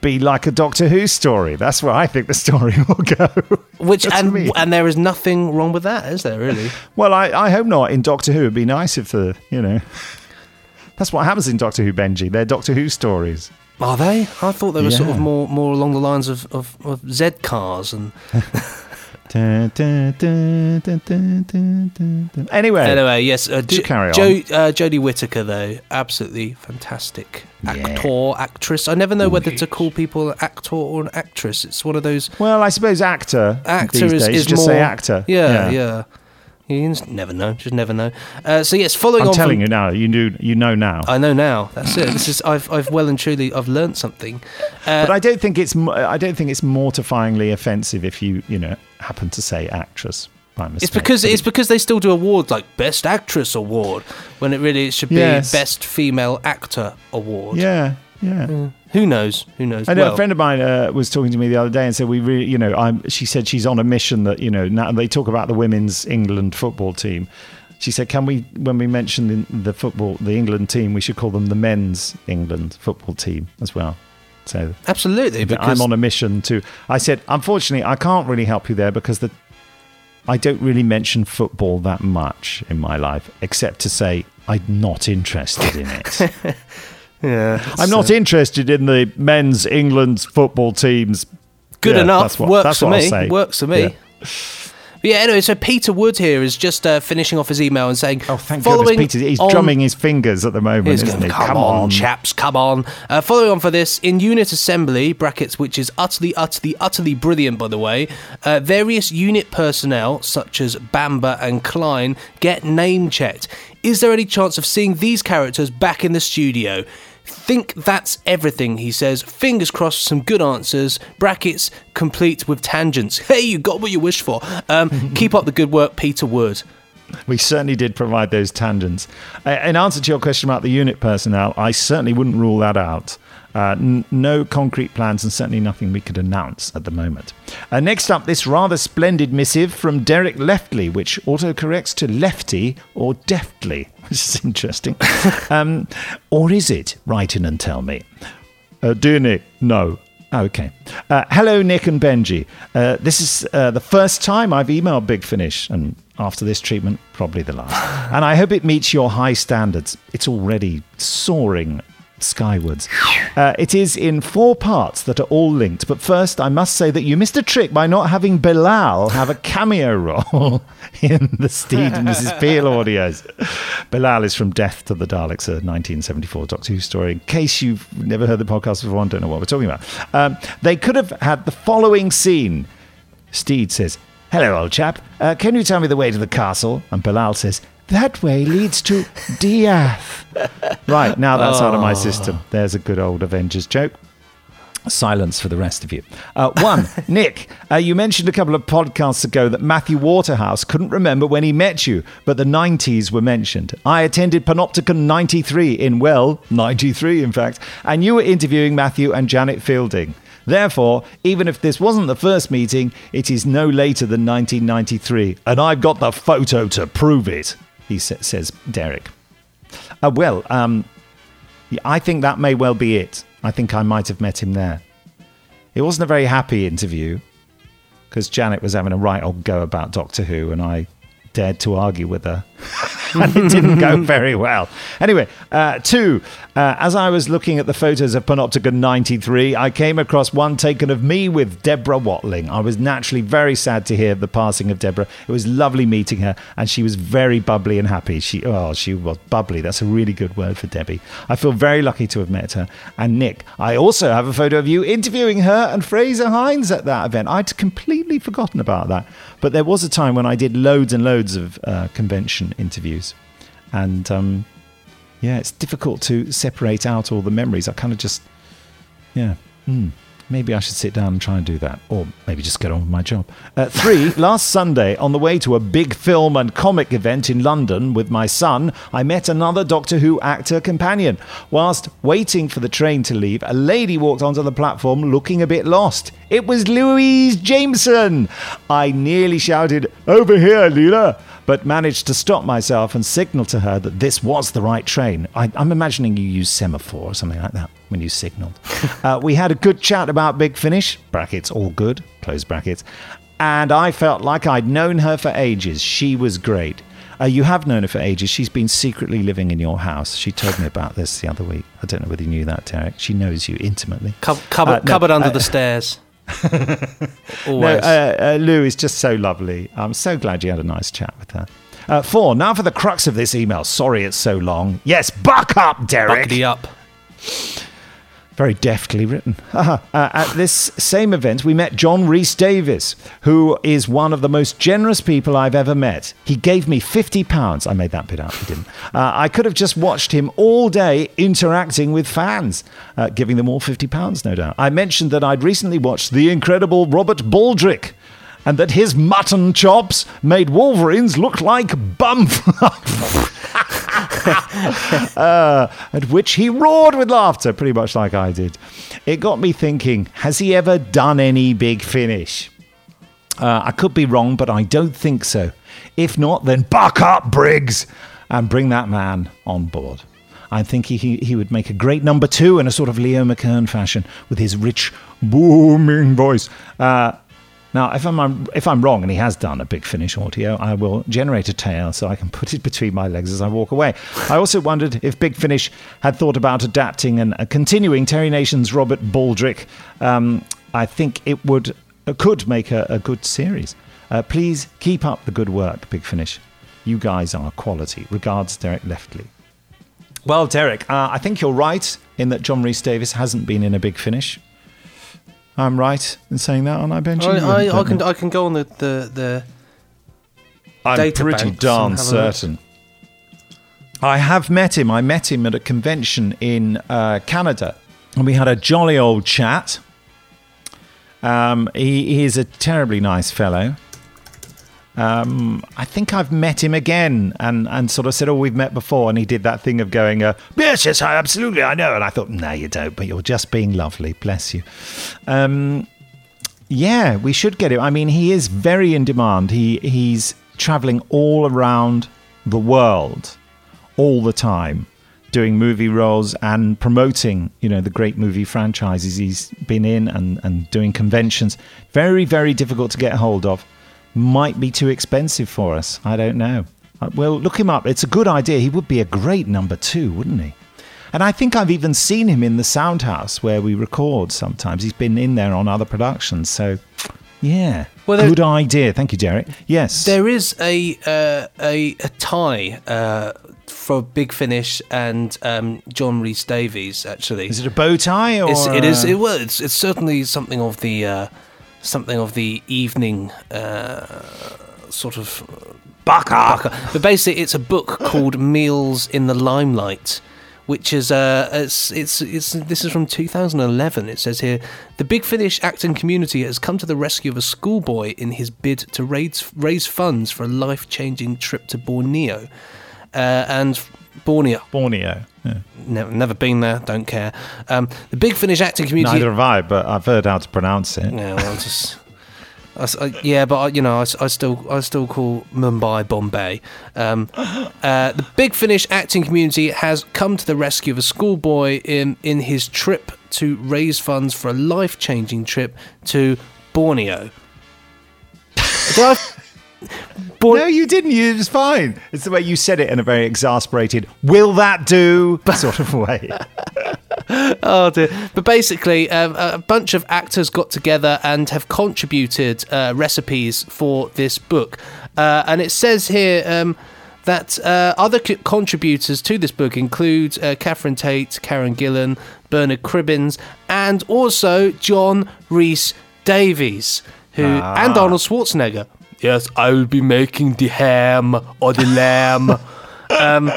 be like a Doctor Who story. That's where I think the story will go. which and me. and there is nothing wrong with that, is there? Really? Well, I, I hope not. In Doctor Who, it'd be nice if the, you know, that's what happens in Doctor Who, Benji. They're Doctor Who stories. Are they? I thought they were sort of more more along the lines of, of, of Z cars and Dun, dun, dun. Anyway, Anyway, yes, uh, just Jo- carry on. Jo- uh, Jodie Whittaker, though, absolutely fantastic actor, actress. I never know whether to call people an actor or an actress. It's one of those. Well, I suppose actor. Actor these is, days, is just more. say actor. Yeah, yeah. You just never know. Just never know. Uh, so yes, following on. I'm on. telling from, you now. You knew. You know now. I know now. That's it. This is. I've. I've well and truly. I've learnt something. Uh, but I don't think it's. I don't think it's mortifyingly offensive if you you know happen to say actress. by It's because it's because they still do awards like Best Actress Award when it really it should be Yes. Best Female Actor Award. Yeah, yeah. Who knows? Who knows? I know Well, a friend of mine uh, was talking to me the other day and said we really, you know, I'm. She said she's on a mission that you know now they talk about the women's England football team. She said, "Can we, when we mention the, the football, the England team, we should call them the men's England football team as well." So absolutely, because I'm on a mission to. I said, unfortunately, I can't really help you there because the I don't really mention football that much in my life, except to say I'm not interested in it. yeah, I'm not uh, interested in the men's England football teams. good Yeah, enough. that's what- Works that's for what I'll me. say. Works for me. Yeah. But yeah, anyway, so Peter Wood here is just uh, finishing off his email and saying, "Oh, Thank following goodness, Peter. He's on- drumming his fingers at the moment, He's isn't going, he? come, on, chaps, come on. Uh, following on for this, in unit assembly, brackets, which is utterly, utterly, utterly brilliant, by the way, uh, various unit personnel, such as Bambera and Klein, get name checked. Is there any chance of seeing these characters back in the studio? Think that's everything, he says. Fingers crossed, some good answers. Brackets, complete with tangents. Hey, you got what you wished for. Um, keep up the good work, Peter Wood. We certainly did provide those tangents. In answer to your question about the unit personnel, I certainly wouldn't rule that out. Uh, n- no concrete plans and certainly nothing we could announce at the moment. Uh, next up, this rather splendid missive from Derek Leftly, which autocorrects to lefty or deftly, which is interesting. um, or is it? Write in and tell me. Uh, dear Nick, no. Okay. Uh, hello, Nick and Benji. Uh, this is uh, the first time I've emailed Big Finish, and after this treatment, probably the last. and I hope it meets your high standards. It's already soaring skywards. Uh, it is in four parts that are all linked, but first I must say that you missed a trick by not having Bellal have a cameo role in the Steed and Mrs. Peel audios. Bellal is from Death to the Daleks, a 1974 Doctor Who story. In case you've never heard the podcast before and don't know what we're talking about, um, they could have had the following scene. Steed says, Hello, old chap. Uh, can you tell me the way to the castle? And Bellal says, That way leads to Diath. right, now that's out of my Oh. system. There's a good old Avengers joke. Silence for the rest of you. Uh, one, Nick, uh, you mentioned a couple of podcasts ago that Matthew Waterhouse couldn't remember when he met you, but the 90s were mentioned. I attended Panopticon 93 in, well, 93 in fact, and you were interviewing Matthew and Janet Fielding. Therefore, even if this wasn't the first meeting, it is no later than 1993, and I've got the photo to prove it, he sa- says Derek. Uh, well, um, I think that may well be it. I think I might have met him there. It wasn't a very happy interview because Janet was having a right old go about Doctor Who, and I dared to argue with her. and it didn't go very well. Anyway, uh, two, uh, as I was looking at the photos of Panopticon 93, I came across one taken of me with Deborah Watling. I was naturally very sad to hear the passing of Deborah. It was lovely meeting her, and she was very bubbly and happy. She, oh, she was bubbly. That's a really good word for Debbie. I feel very lucky to have met her. And Nick, I also have a photo of you interviewing her and Frazer Hines at that event. I'd completely forgotten about that. But there was a time when I did loads and loads of uh, convention interviews. And um, yeah, it's difficult to separate out all the memories. I kind of just, yeah, hmm, maybe I should sit down and try and do that. Or maybe just get on with my job. Uh, three, last Sunday, on the way to a big film and comic event in London with my son, I met another Doctor Who actor companion. Whilst waiting for the train to leave, a lady walked onto the platform looking a bit lost. It was Louise Jameson. I nearly shouted, Over here, Leela! but managed to stop myself and signal to her that this was the right train. I, I'm imagining you use semaphore or something like that when you signaled. uh, we had a good chat about Big Finish, brackets, all good, close brackets, and I felt like I'd known her for ages. She was great. Uh, you have known her for ages. She's been secretly living in your house. She told me about this the other week. I don't know whether you knew that, Derek. She knows you intimately. Cub- cupboard, Uh, no, cupboard under uh, the stairs. No, uh, uh, Lou is just so lovely. I'm so glad you had a nice chat with her. Uh, four, now for the crux of this email. Sorry it's so long. Yes, buck up, Derek. Buckety up. Very deftly written. uh, at this same event, we met John Rhys Davies, who is one of the most generous people I've ever met. He gave me £50. I made that bit up, he didn't. Uh, I could have just watched him all day interacting with fans, uh, giving them all £50, no doubt. I mentioned that I'd recently watched the incredible Robert Baldick. And that his mutton chops made Wolverines look like bum. uh, at which he roared with laughter, pretty much like I did. It got me thinking has he ever done any big finish? Uh, I could be wrong, but I don't think so. If not, then buck up, Briggs, and bring that man on board. I think he, he, would make a great number two in a sort of Leo McKern fashion with his rich, booming voice. Uh, now, if I'm if I'm wrong and he has done a big finish audio, I will generate a tail so I can put it between my legs as I walk away. I also wondered if Big Finish had thought about adapting and uh, continuing Terry Nation's Robert Baldick. Um, I think it would uh, could make a, a good series. Uh, please keep up the good work, Big Finish. You guys are quality. Regards, Derek Leftley. Well, Derek, uh, I think you're right in that John Rhys Davies hasn't been in a big finish. I'm right in saying that, aren't I, Benji? I, I, I can know. I can go on the the, the I'm data pretty banks darn and have a look. certain. I have met him. I met him at a convention in uh, Canada, and we had a jolly old chat. Um, he, he is a terribly nice fellow. Um, I think I've met him again and, and sort of said, Oh, we've met before. And he did that thing of going, uh, Yes, yes, I absolutely, I know. And I thought, No, you don't, but you're just being lovely. Bless you. Um, yeah, we should get him. I mean, he is very in demand. He he's traveling all around the world all the time doing movie roles and promoting, you know, the great movie franchises he's been in and, and doing conventions. Very, very difficult to get hold of. Might be too expensive for us. I don't know. Uh, Well, look him up. It's a good idea. He would be a great number two, wouldn't he? And I think I've even seen him in the sound house where we record sometimes. He's been in there on other productions. So, yeah. Well, there- good idea. Thank you, Derek. Yes. There is a uh, a, a tie uh, for Big Finish and um, John Rhys Davies. Actually, Is it a bow tie or? It's, it is. It, well, it's it's certainly something of the uh, something of the evening uh, sort of bucker. But basically, it's a book called Meals in the Limelight, which is uh, it's, it's it's this is from 2011. It says here the Big Finish acting community has come to the rescue of a schoolboy in his bid to raise raise funds for a life changing trip to Borneo, uh, and Borneo. Borneo. Yeah. Never, never been there. Don't care. Um, the Big Finish acting community. Neither have I, but I've heard how to pronounce it. Yeah, well, just. I I- yeah, but I, you know, I, I still, I still call Mumbai Bombay. Um, uh, the Big Finish acting community has come to the rescue of a schoolboy in in his trip to raise funds for a life changing trip to Borneo. Did I- no, you didn't. You, it was fine. It's the way you said it in a very exasperated, will that do sort of way. oh dear. But basically, um, a bunch of actors got together and have contributed uh, recipes for this book. Uh, and it says here um, that uh, other co- contributors to this book include uh, Catherine Tate, Karen Gillan, Bernard Cribbins, and also John Rhys Davies, who Ah. and Arnold Schwarzenegger. Yes, I will be making the ham or the lamb. Um,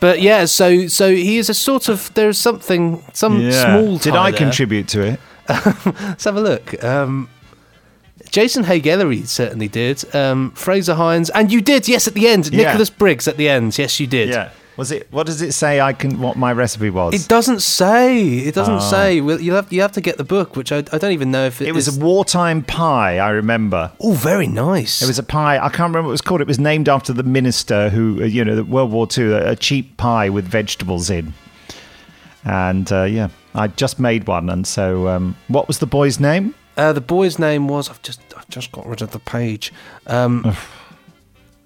but yeah, so so he is a sort of there's something some Yeah. small. Did tie I there. contribute to it? Let's have a look. Um, Jason Haigh certainly did. Um, Frazer Hines, and you did. Yes, at the end, Yeah. Nicholas Briggs at the end. Yes, you did. Yeah. Was it? What does it say? I can. What my recipe was? It doesn't say. It doesn't Oh. say. Well, you have you have to get the book, which I, I don't even know if it, It was is- a wartime pie. I remember. Oh, very nice. It was a pie. I can't remember what it was called. It was named after the minister who, uh, you know, the World War II, a, a cheap pie with vegetables in. And uh, yeah, I just made one. And so, um, what was the boy's name? Uh, the boy's name was I've just I've just got rid of the page. Um,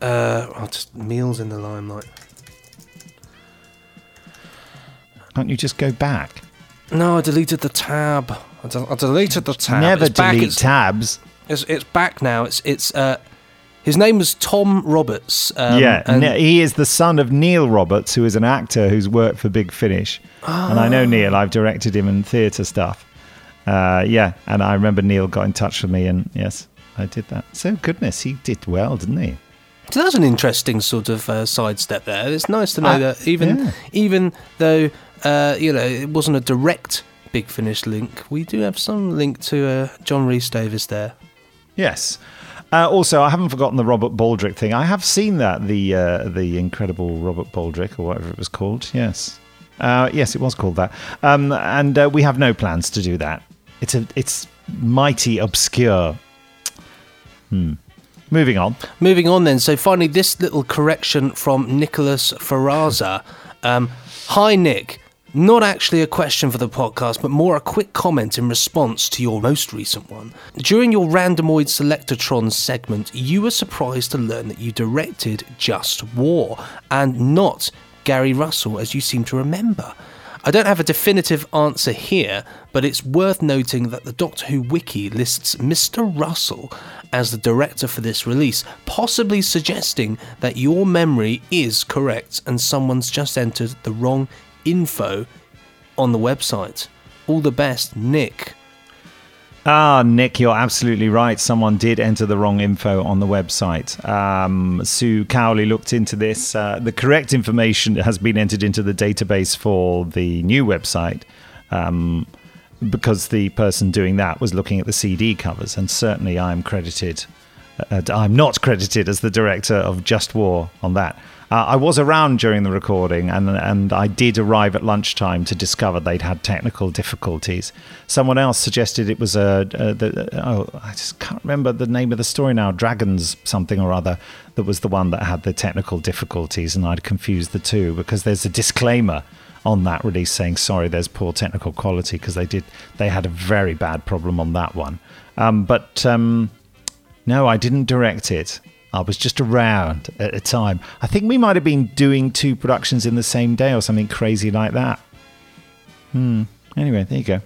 uh, oh, just meals in the limelight. Can't you just go back? No, I deleted the tab. I, del- I deleted the tab. Never it's back. delete It's, tabs. it's, it's back now. It's it's. Uh, his name was Tom Roberts. Um, yeah, and he is the son of Neil Roberts, who is an actor who's worked for Big Finish. And I know Ah. Neil. I've directed him in theatre stuff. Uh, yeah, and I remember Neil got in touch with me, and yes, I did that. So goodness, he did well, didn't he? So that's an interesting sort of uh, sidestep there. It's nice to know Uh, that even yeah. even though uh, you know it wasn't a direct Big Finish link, we do have some link to uh, John Rhys Davies there. Yes. Uh, also, I haven't forgotten the Robert Baldick thing. I have seen that the uh, the incredible Robert Baldick or whatever it was called. Yes, uh, yes, it was called that. Um, and uh, we have no plans to do that. It's a it's mighty obscure. Hmm. Moving on. Moving on then. So finally, this little correction from Nicholas Ferraza. Um, Hi Nick. Not actually a question for the podcast, but more a quick comment in response to your most recent one. During your Randomoid Selectortron segment, you were surprised to learn that you directed Just War and not Gary Russell, as you seem to remember. I don't have a definitive answer here, but it's worth noting that the Doctor Who wiki lists Mr. Russell as the director for this release, possibly suggesting that your memory is correct and someone's just entered the wrong info on the website. All the best, Nick. Ah, Nick, you're absolutely right. Someone did enter the wrong info on the website. Um, Sue Cowley looked into this. Uh, the correct information has been entered into the database for the new website um, because the person doing that was looking at the CD covers, and certainly I'm credited. Uh, I'm not credited as the director of Just War on that. Uh, I was around during the recording, and and I did arrive at lunchtime to discover they'd had technical difficulties. Someone else suggested it was a, a the, oh I just can't remember the name of the story now. Dragons something or other that was the one that had the technical difficulties, and I'd confused the two because there's a disclaimer on that release saying sorry, there's poor technical quality because they did they had a very bad problem on that one. Um, but um, no, I didn't direct it. I was just around at a time. I think we might have been doing two productions in the same day or something crazy like that. Hmm. Anyway, there you go.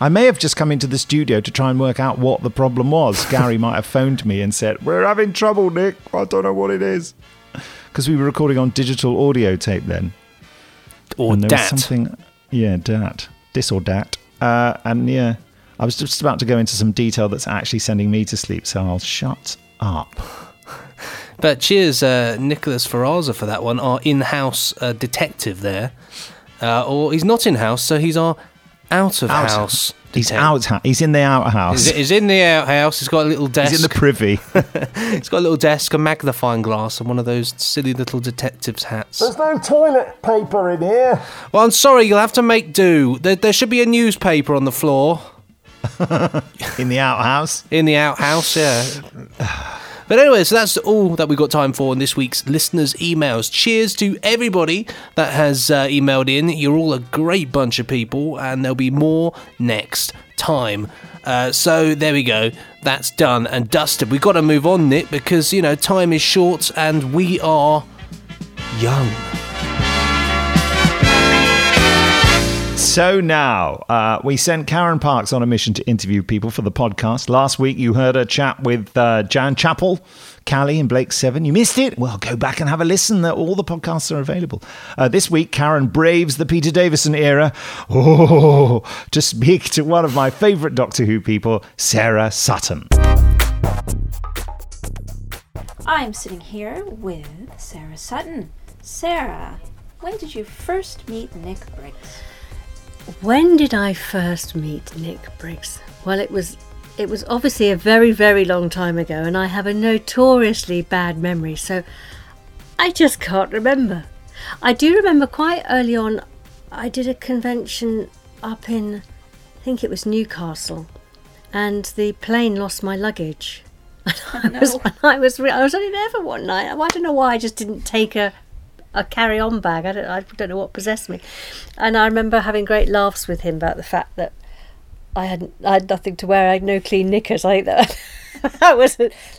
I may have just come into the studio to try and work out what the problem was. Gary might have phoned me and said, We're having trouble, Nick. I don't know what it is. Because we were recording on digital audio tape then. Or and there was DAT. something, yeah, dat. Dis or dat. Uh, and yeah, I was just about to go into some detail that's actually sending me to sleep, so I'll shut up. But cheers, uh, Nicholas Ferraza, for that one, our in house uh, detective there. Uh, or he's not in house, so he's our out of Out- house. He's out. He's in the outhouse. He's, he's in the outhouse. He's got a little desk. He's in the privy. he's got a little desk, a magnifying glass, and one of those silly little detective's hats. There's no toilet paper in here. Well, I'm sorry, you'll have to make do. There, there should be a newspaper on the floor. in the outhouse? In the outhouse, yeah. But anyway, so that's all that we've got time for in this week's listeners' emails. Cheers to everybody that has uh, emailed in. You're all a great bunch of people, and there'll be more next time. Uh, so there we go. That's done and dusted. We've got to move on, Nick, because, you know, time is short and we are young. So now, uh, we sent Karen Parks on a mission to interview people for the podcast. Last week, you heard her chat with uh, Jan Chappell, Cally, and Blake Seven. You missed it? Well, go back and have a listen. All the podcasts are available. Uh, this week, Karen braves the Peter Davison era oh, to speak to one of my favourite Doctor Who people, Sarah Sutton. I'm sitting here with Sarah Sutton. Sarah, when did you first meet Nick Briggs? When did I first meet Nick Briggs? Well, it was it was obviously a very very long time ago and I have a notoriously bad memory, so I just can't remember. I do remember quite early on I did a convention up in I think it was Newcastle and the plane lost my luggage. Oh, and I was, I was, I was only there for one night. I don't know why I just didn't take a a carry on bag. I don't I don't know what possessed me. And I remember having great laughs with him about the fact that I had I had nothing to wear. I had no clean knickers. I think that that was.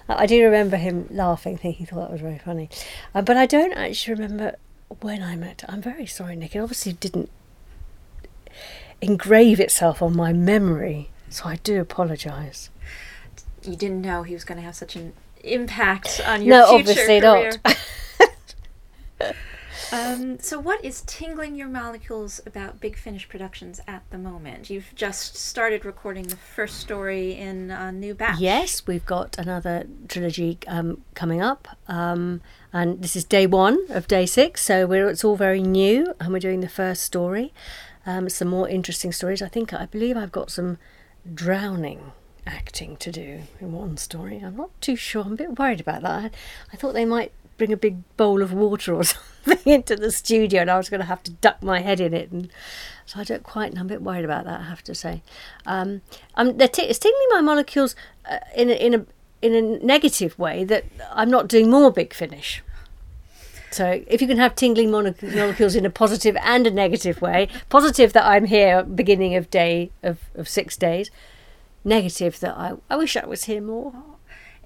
I do remember him laughing, thinking he thought that was very funny. Uh, but I don't actually remember when I met. I'm very sorry, Nick. It obviously didn't engrave itself on my memory. So I do apologise. You didn't know he was going to have such an impact on your No, future obviously career. not. um, so, what is tingling your molecules about Big Finish Productions at the moment? You've just started recording the first story in a new batch. Yes, we've got another trilogy um, coming up, um, and this is day one of day six. So it's all very new, and we're doing the first story. Um, some more interesting stories. I think I believe I've got some drowning acting to do in one story. I'm not too sure. I'm a bit worried about that. I, I thought they might bring a big bowl of water or something into the studio, and I was going to have to duck my head in it, and so I don't quite. I'm a bit worried about that. I have to say. Um, I'm, they're t- it's tingling my molecules uh, in a, in a in a negative way that I'm not doing more big finish. So if you can have tingling molecules in a positive and a negative way, positive that I'm here beginning of day of, of six days, negative that I, I wish I was here more.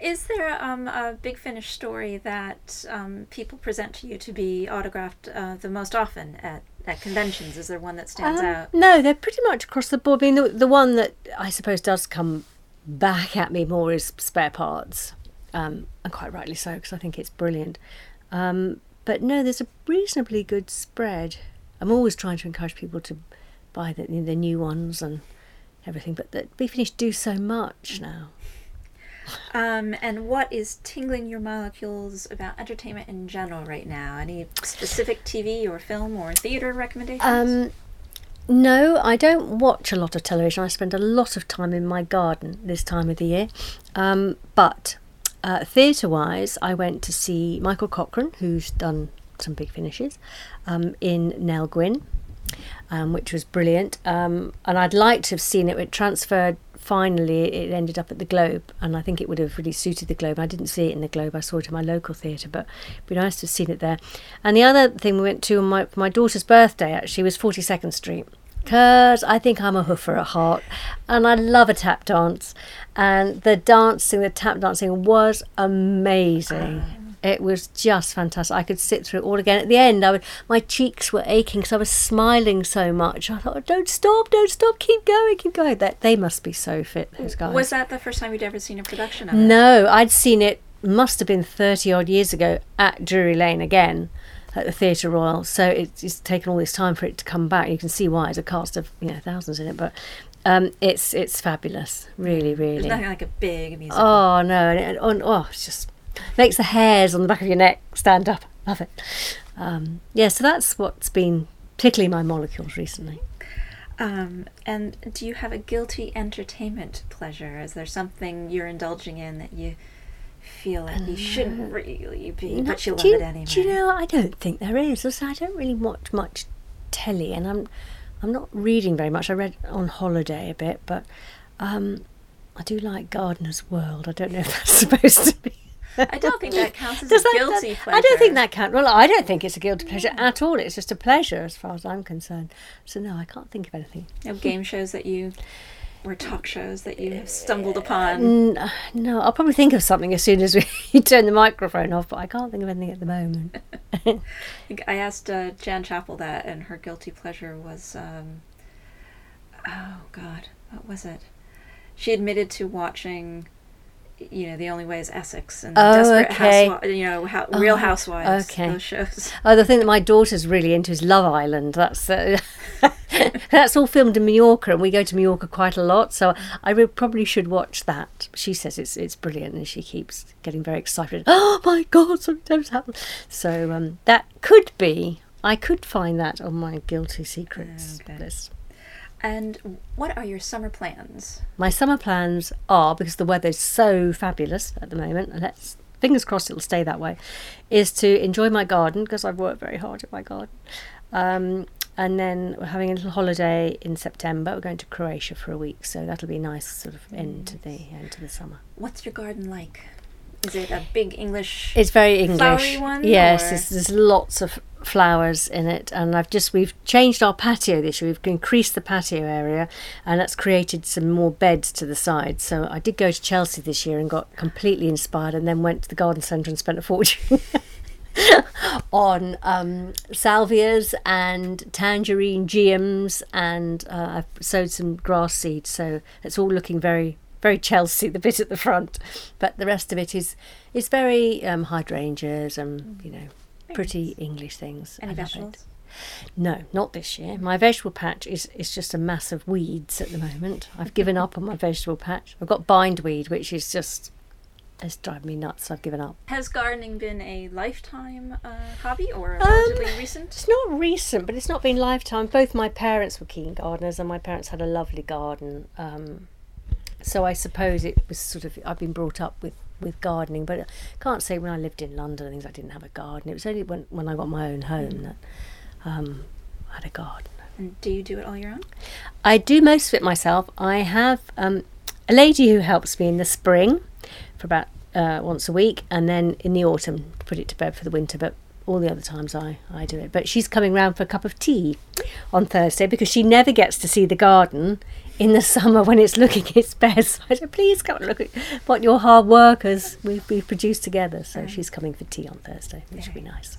Is there um, a Big Finish story that um, people present to you to be autographed uh, the most often at, at conventions? Is there one that stands Um, out? No, they're pretty much across the board. I mean, the, the one that I suppose does come back at me more is spare parts, um, and quite rightly so because I think it's brilliant. Um, but no, there's a reasonably good spread. I'm always trying to encourage people to buy the, the new ones and everything, but the Big Finish do so much now. Um, and what is tingling your molecules about entertainment in general right now? Any specific TV or film or theater recommendations? Um, no, I don't watch a lot of television. I spend a lot of time in my garden this time of the year. Um, but uh, theatre wise, I went to see Michael Cochrane, who's done some big finishes, um, in Nell Gwyn, um, which was brilliant. Um, and I'd like to have seen it. It transferred finally, it ended up at the Globe, and I think it would have really suited the Globe. I didn't see it in the Globe, I saw it in my local theatre, but it'd be nice to have seen it there. And the other thing we went to on my, my daughter's birthday actually was 42nd Street. Because I think I'm a hoofer at heart and I love a tap dance. And the dancing, the tap dancing was amazing. It was just fantastic. I could sit through it all again. At the end, I would, my cheeks were aching because I was smiling so much. I thought, don't stop, don't stop, keep going, keep going. That they must be so fit, those guys. Was that the first time you'd ever seen a production of it? No, I'd seen it. Must have been thirty odd years ago at Drury Lane again, at the Theatre Royal. So it's, it's taken all this time for it to come back. You can see why. It's a cast of you know thousands in it, but um, it's it's fabulous. Really, really. There's nothing like a big musical. Oh no! And, it- and, oh, it's just makes the hairs on the back of your neck stand up. Love it. Um, yeah, so that's what's been particularly my molecules recently. Um, and do you have a guilty entertainment pleasure? Is there something you're indulging in that you feel like you shouldn't really be, but you love you, it anyway? Do you know? I don't think there is. I don't really watch much telly, and I'm I'm not reading very much. I read on holiday a bit, but um, I do like Gardener's World. I don't know if that's supposed to be. I don't think that counts as Does a that- guilty that- pleasure. I don't think that counts. Well, I don't think it's a guilty pleasure at all. It's just a pleasure, as far as I'm concerned. So no, I can't think of anything. No game shows that you, or talk shows that you have stumbled upon. No, I'll probably think of something as soon as we turn the microphone off, but I can't think of anything at the moment. I I asked uh, Jan Chappell that, and her guilty pleasure was, um, oh God, what was it? She admitted to watching, you know, The Only Way is Essex and Oh, Desperate okay. Housewives, you know, how, Real Oh, Housewives. okay. Those shows. Oh, the thing that my daughter's really into is Love Island. That's uh, that's all filmed in Mallorca, and we go to Mallorca quite a lot. So I re- probably should watch that. She says it's it's brilliant, and she keeps getting very excited. Oh my God, something's happened. So um, that could be. I could find that on my guilty secrets list. And what are your summer plans? My summer plans are because the weather's so fabulous at the moment, and let's fingers crossed it'll stay that way, is to enjoy my garden because I've worked very hard at my garden. Um, and then we're having a little holiday in September. We're going to Croatia for a week, so that'll be a nice sort of end to the end to the summer. What's your garden like? Is it a big English? It's very English. Flowery one. Yes, there's, there's lots of flowers in it, and I've just we've changed our patio this year. We've increased the patio area, and that's created some more beds to the side. So I did go to Chelsea this year and got completely inspired, and then went to the garden centre and spent a fortune on um, salvias and tangerine geums, and uh, I've sowed some grass seeds. So it's all looking very, very Chelsea. The bit at the front, but the rest of it is is very um, hydrangeas and you know pretty English things. Any vegetables? No, not this year. My vegetable patch is, is just a mass of weeds at the moment. I've given up on my vegetable patch. I've got bindweed, which is just it's driving me nuts. I've given up. Has gardening been a lifetime uh, hobby or Um, relatively recent? It's not recent, but it's not been lifetime. Both my parents were keen gardeners, and my parents had a lovely garden. Um, so I suppose it was sort of I've been brought up with with gardening, but I can't say when I lived in London and things I didn't have a garden. It was only when when I got my own home that um, I had a garden. And do you do it all your own? I do most of it myself. I have um, a lady who helps me in the spring for about uh, once a week, and then in the autumn to put it to bed for the winter. But all the other times I, I do it. But she's coming round for a cup of tea on Thursday because she never gets to see the garden in the summer when it's looking its best. I said, please come and look at what your hard work has we've, we've produced together. So she's coming for tea on Thursday, which will be nice.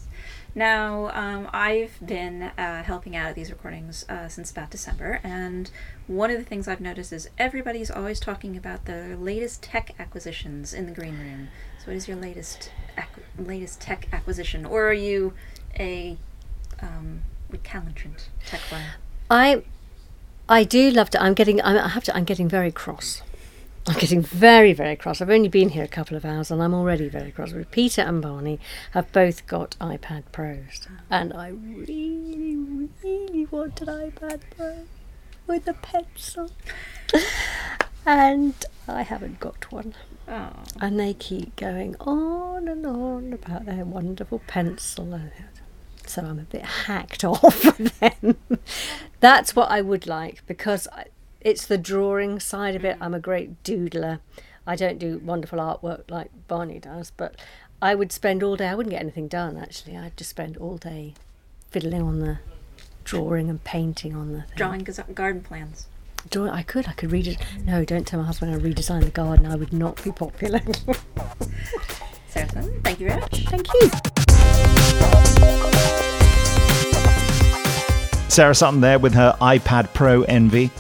Now, um, I've been uh, helping out at these recordings uh, since about December, and one of the things I've noticed is everybody's always talking about their latest tech acquisitions in the green room. So, what is your latest ac- latest tech acquisition, or are you a um, recalcitrant tech buyer? I I do love to. I'm getting. I'm, I have to. I'm getting very cross. I'm getting very, very cross. I've only been here a couple of hours and I'm already very cross. Peter and Barney have both got iPad Pros, and I really, really want an iPad Pro with a pencil, and I haven't got one. Oh. And they keep going on and on about their wonderful pencil. So I'm a bit hacked off of them. That's what I would like because it's the drawing side of it. I'm a great doodler. I don't do wonderful artwork like Barney does, but I would spend all day. I wouldn't get anything done actually. I'd just spend all day fiddling on the drawing and painting on the thing. Drawing garden plans. Draw, I could. I could read it. No, don't tell my husband I redesigned the garden. I would not be popular. Sarah, thank you very much. Thank you. Sarah Sutton there with her iPad Pro envy.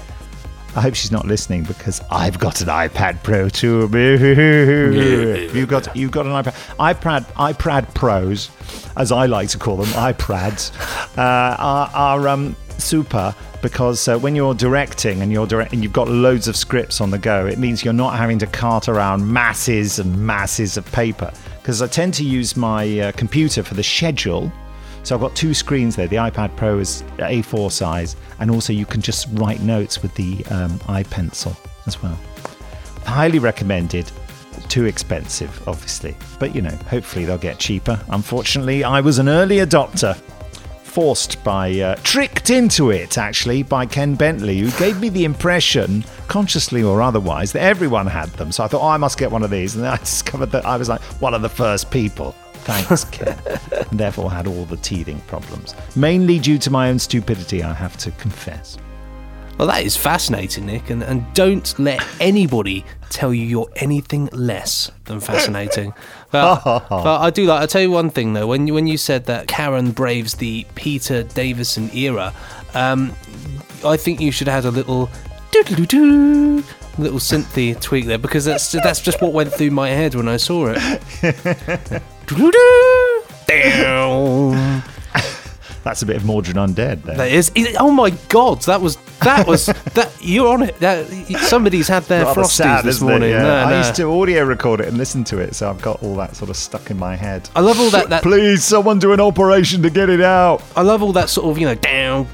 I hope she's not listening because I've got an iPad Pro too. you've got you've got an iPad iPad iPad Pros, as I like to call them, iPads, uh, are, are um, super because uh, when you're directing and you're direct and you've got loads of scripts on the go, it means you're not having to cart around masses and masses of paper. Because I tend to use my uh, computer for the schedule. So I've got two screens there. The iPad Pro is A4 size, and also you can just write notes with the um, iPencil as well. Highly recommended. Too expensive, obviously, but you know, hopefully they'll get cheaper. Unfortunately, I was an early adopter, forced by, uh, tricked into it actually by Ken Bentley, who gave me the impression, consciously or otherwise, that everyone had them. So I thought, oh, I must get one of these, and then I discovered that I was like one of the first people. Thanks, Ken. and therefore had all the teething problems. Mainly due to my own stupidity, I have to confess. Well, that is fascinating, Nick, and, and don't let anybody tell you you're anything less than fascinating. But, but I do like. I'll tell you one thing though. When you, when you said that Karen braves the Peter Davison era, um, I think you should have had a little doo-doo-doo-doo, little synthy tweak there because that's that's just what went through my head when I saw it. That's a bit of Mawdryn Undead there. That is. Oh my god, that was that was that. You're on it. That somebody's had their Rather frosties sad, this morning. Yeah. No, I no. used to audio record it and listen to it, so I've got all that sort of stuck in my head. I love all that. that Please, someone do an operation to get it out. I love all that sort of you know down.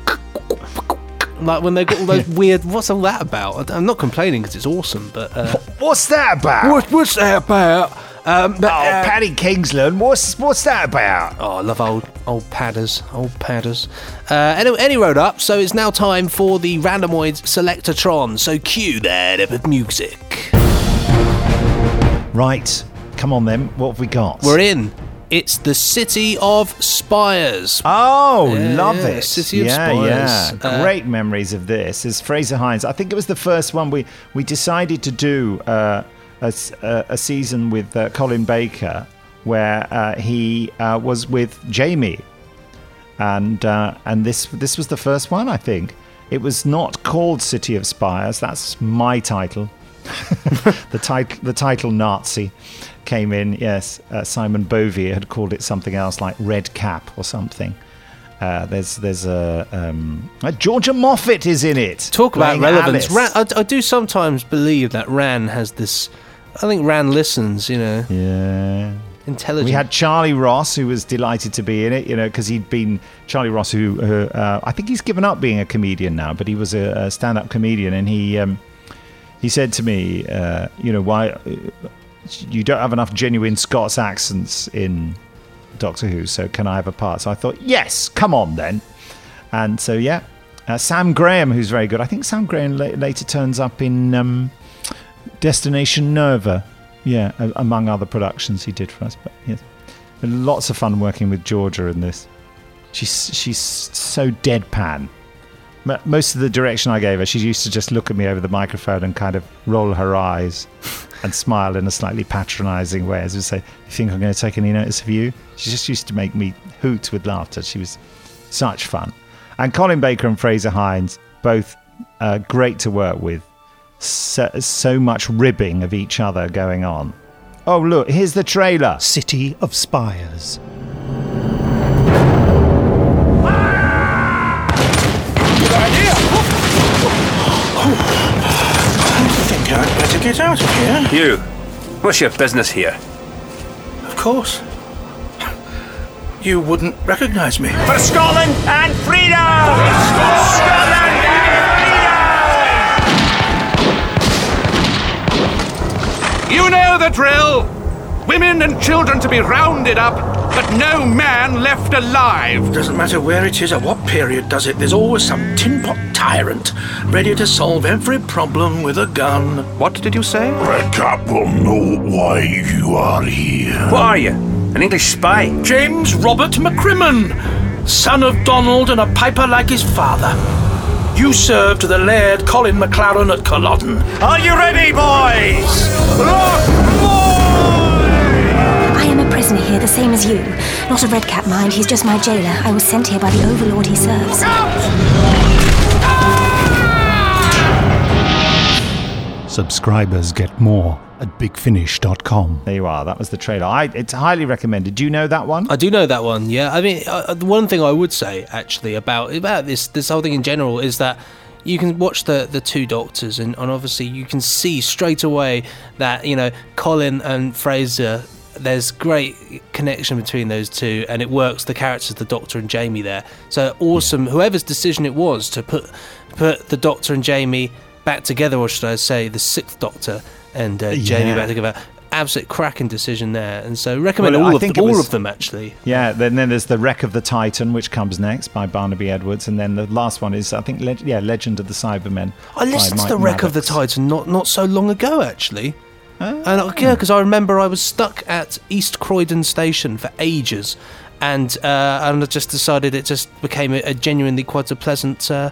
Like when they've got all those weird. What's all that about? I'm not complaining because it's awesome, but uh, What's that about? What, what's that about? Um, but, oh, uh, Paddy Kingsland, what's what's that about? Oh, I love old old padders, old padders. Uh, anyway, any road up. So it's now time for the Randomoids Selectortron. So cue that epic music. Right, come on then. What have we got? We're in. It's the City of Spires. Oh, Yeah, love yeah, it. City of yeah, Spires. yeah. Uh, Great memories of this. Is Frazer Hines. I think it was the first one we, we decided to do uh, a- a season with uh, Colin Baker where uh, he uh, was with Jamie, and uh, and this this was the first one, I think. It was not called City of Spires. That's my title. the title the title Nazi came in. Yes, uh, Simon Bovey had called it something else like Red Cap or something. Uh, there's there's a um, uh, Georgia Moffat is in it. Talk about relevance. Ran, I, I do sometimes believe that Ran has this. I think Ran listens. You know. Yeah. Intelligent. We had Charlie Ross, who was delighted to be in it, you know, because he'd been Charlie Ross, who uh, uh, I think he's given up being a comedian now, but he was a, a stand-up comedian, and he um, he said to me, uh, you know, why you don't have enough genuine Scots accents in Doctor Who, so can I have a part? So I thought, yes, come on then, and so yeah, uh, Sam Graham, who's very good. I think Sam Graham la- later turns up in um, Destination Nova. Yeah, a- among other productions he did for us. But yes, lots of fun working with Georgia in this. She's she's so deadpan. Most of the direction I gave her, she used to just look at me over the microphone and kind of roll her eyes and smile in a slightly patronising way, as to say, "You think I'm going to take any notice of you?" She just used to make me hoot with laughter. She was such fun. And Colin Baker and Frazer Hines, both uh, great to work with. So, so much ribbing of each other going on. Oh, look, here's the trailer City of Spires. Get out of here. You, what's your business here? Of course. You wouldn't recognize me. For Scotland and freedom! You know the drill! Women and children to be rounded up, but no man left alive. Doesn't matter where it is or what period does it, there's always some tin pot tyrant ready to solve every problem with a gun. What did you say? Red Cap will know why you are here. What are you? An English spy? James Robert McCrimmon, son of Donald and a piper like his father. You served the Laird Colin McLaren at Culloden. Are you ready, boys? I am a prisoner here, the same as you. Not a red cap, mind. He's just my jailer. I was sent here by the overlord he serves. Subscribers get more at bigfinish.com. There you are. That was the trailer. I, it's highly recommended. Do you know that one? I do know that one. Yeah, I mean, uh, the one thing I would say actually about about this this whole thing in general is that you can watch the the two doctors and, and obviously you can see straight away that you know Colin and Frazer. There's great connection between those two, and it works. The characters, the Doctor and Jamie, there. So awesome. Whoever's decision it was to put put the Doctor and Jamie back together, or should I say, the Sixth Doctor and uh, Jamie Yeah. back together. Absolute cracking decision there, and so recommend Well, all I of think them, all was- of them actually. Yeah, then, then there's The Wreck of the Titan, which comes next by Barnaby Edwards. And then the last one is, I think, leg- yeah, Legend of the Cybermen. I listened to the wreck of the Titan not not so long ago, actually. Oh. And uh, yeah, because I remember I was stuck at East Croydon Station for ages, and uh, and I just decided it just became a, a genuinely quite a pleasant uh,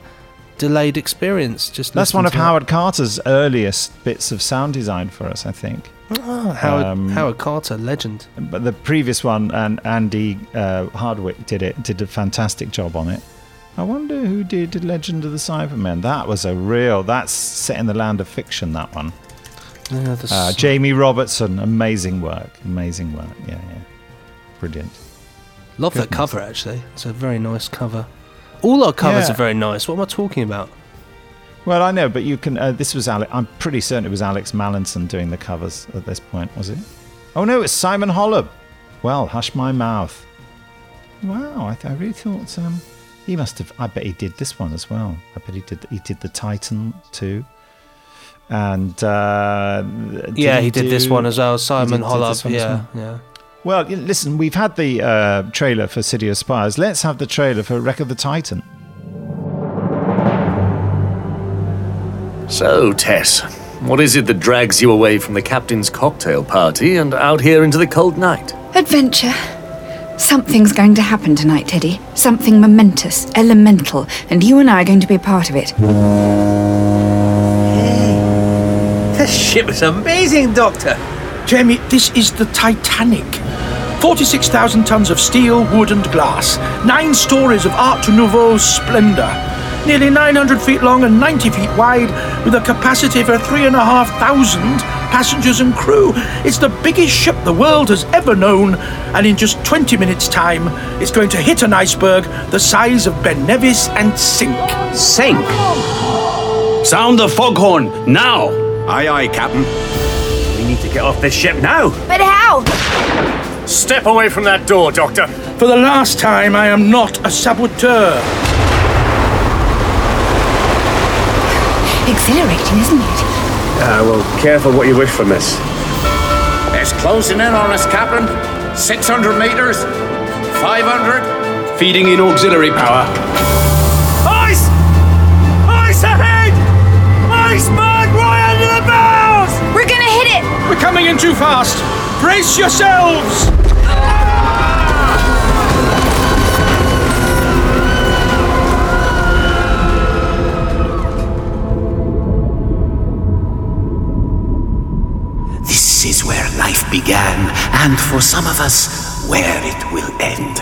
delayed experience. Just That's one of to it. Howard Carter's earliest bits of sound design for us, I think. Oh, Howard, Um, Howard Carter, legend. But the previous one, and Andy uh, Hardwick did it, did a fantastic job on it. I wonder who did Legend of the Cybermen. That was a real. That's set in the land of fiction. That one. Yeah, Uh, Jamie Robertson, amazing work, amazing work. Yeah, yeah, brilliant. Love that cover actually. It's a very nice cover. All our covers Yeah. are very nice. What am I talking about? Well, I know, but you can. Uh, this was Alex. I'm pretty certain it was Alex Mallinson doing the covers at this point, was it? Oh no, it's Simon Holub. Well, hush my mouth. Wow, I, th- I really thought um, he must have. I bet he did this one as well. I bet he did. He did the Titan too. And uh, did yeah, he did this one as well. Simon did- did Holub. this one as Yeah, well? yeah. Well, listen, we've had the uh, trailer for City of Spires. Let's have the trailer for Wreck of the Titan. So, Tess, what is it that drags you away from the captain's cocktail party and out here into the cold night? Adventure. Something's going to happen tonight, Teddy. Something momentous, elemental, and you and I are going to be a part of it. This ship is amazing, Doctor. Jamie, this is the Titanic. 46,000 tons of steel, wood, and glass. Nine stories of Art Nouveau splendor. Nearly 900 feet long and 90 feet wide, with a capacity for 3,500 passengers and crew. It's the biggest ship the world has ever known, and in just 20 minutes' time, it's going to hit an iceberg the size of Ben Nevis and sink. Sink? Sound the foghorn, now! Aye, aye, Captain. We need to get off this ship now. But how? Step away from that door, Doctor. For the last time, I am not a saboteur. Exhilarating, isn't it? Ah, well, careful what you wish for, miss. It's closing in on us, Captain. 600 meters. 500. Feeding in auxiliary power. Ice! Ice ahead! Iceberg right We're coming in too fast! Brace yourselves! This is where life began, and for some of us, where it will end.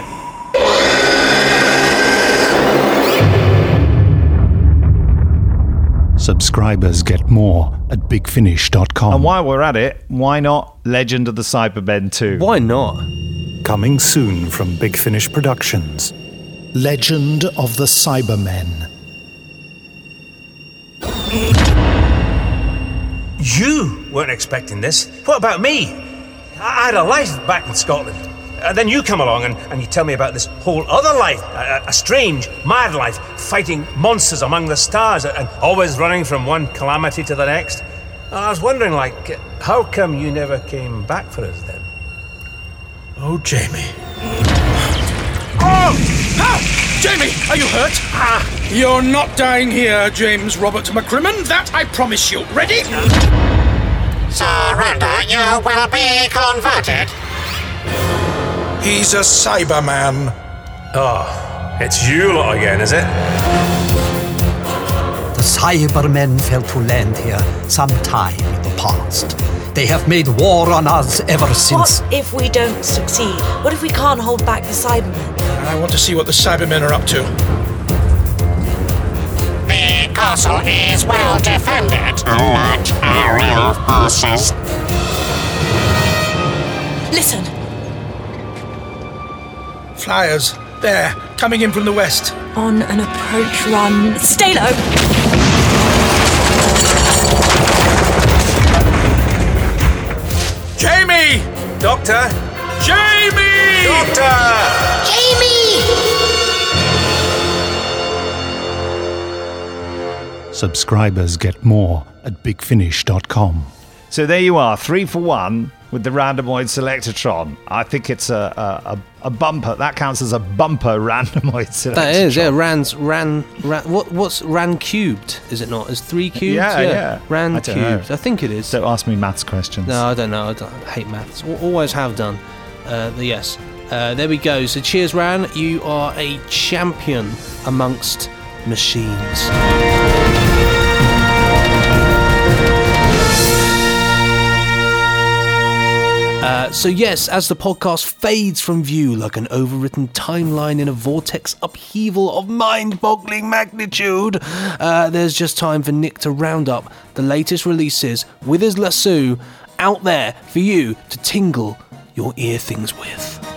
Subscribers get more at bigfinish.com. And while we're at it, why not Legend of the Cybermen 2? Why not? Coming soon from Big Finish Productions. Legend of the Cybermen. You weren't expecting this. What about me? I I had a life back in Scotland. And then you come along and, and you tell me about this whole other life, a, a- a strange, mad life, fighting monsters among the stars and always running from one calamity to the next. And I was wondering, like, how come you never came back for us then? Oh, Jamie. Oh! Ah! Jamie, are you hurt? Ah! You're not dying here, James Robert McCrimmon. That I promise you. Ready? Surrender, you will be converted. He's a Cyberman. Oh, it's you lot again, is it? The Cybermen fell to land here some time in the past. They have made war on us ever since. What if we don't succeed? What if we can't hold back the Cybermen? I want to see what the Cybermen are up to. The castle is well defended. Let aerial forces. Listen, Flyers. There, coming in from the west. on an approach run. Stay low! Jamie! Doctor! Jamie! Doctor! Jamie! Subscribers get more at bigfinish.com. So there you are, three for one with the Randomoid Selectortron. I think it's a, a, a, bumper. That counts as a bumper Randomoid Selectortron. That is, yeah. Ran's ran ran. What what's ran cubed? Is it not? Is three cubed? Yeah, yeah. Ran I don't know. cubed. I think it is. Don't ask me maths questions. No, I don't know. I, don't, I hate maths. Always have done. Uh, yes. Uh, there we go. So cheers, Ran. You are a champion amongst machines. Uh, so yes, as the podcast fades from view like an overwritten timeline in a vortex upheaval of mind-boggling magnitude, uh, there's just time for Nick to round up the latest releases with his lasso out there for you to tingle your ear things with.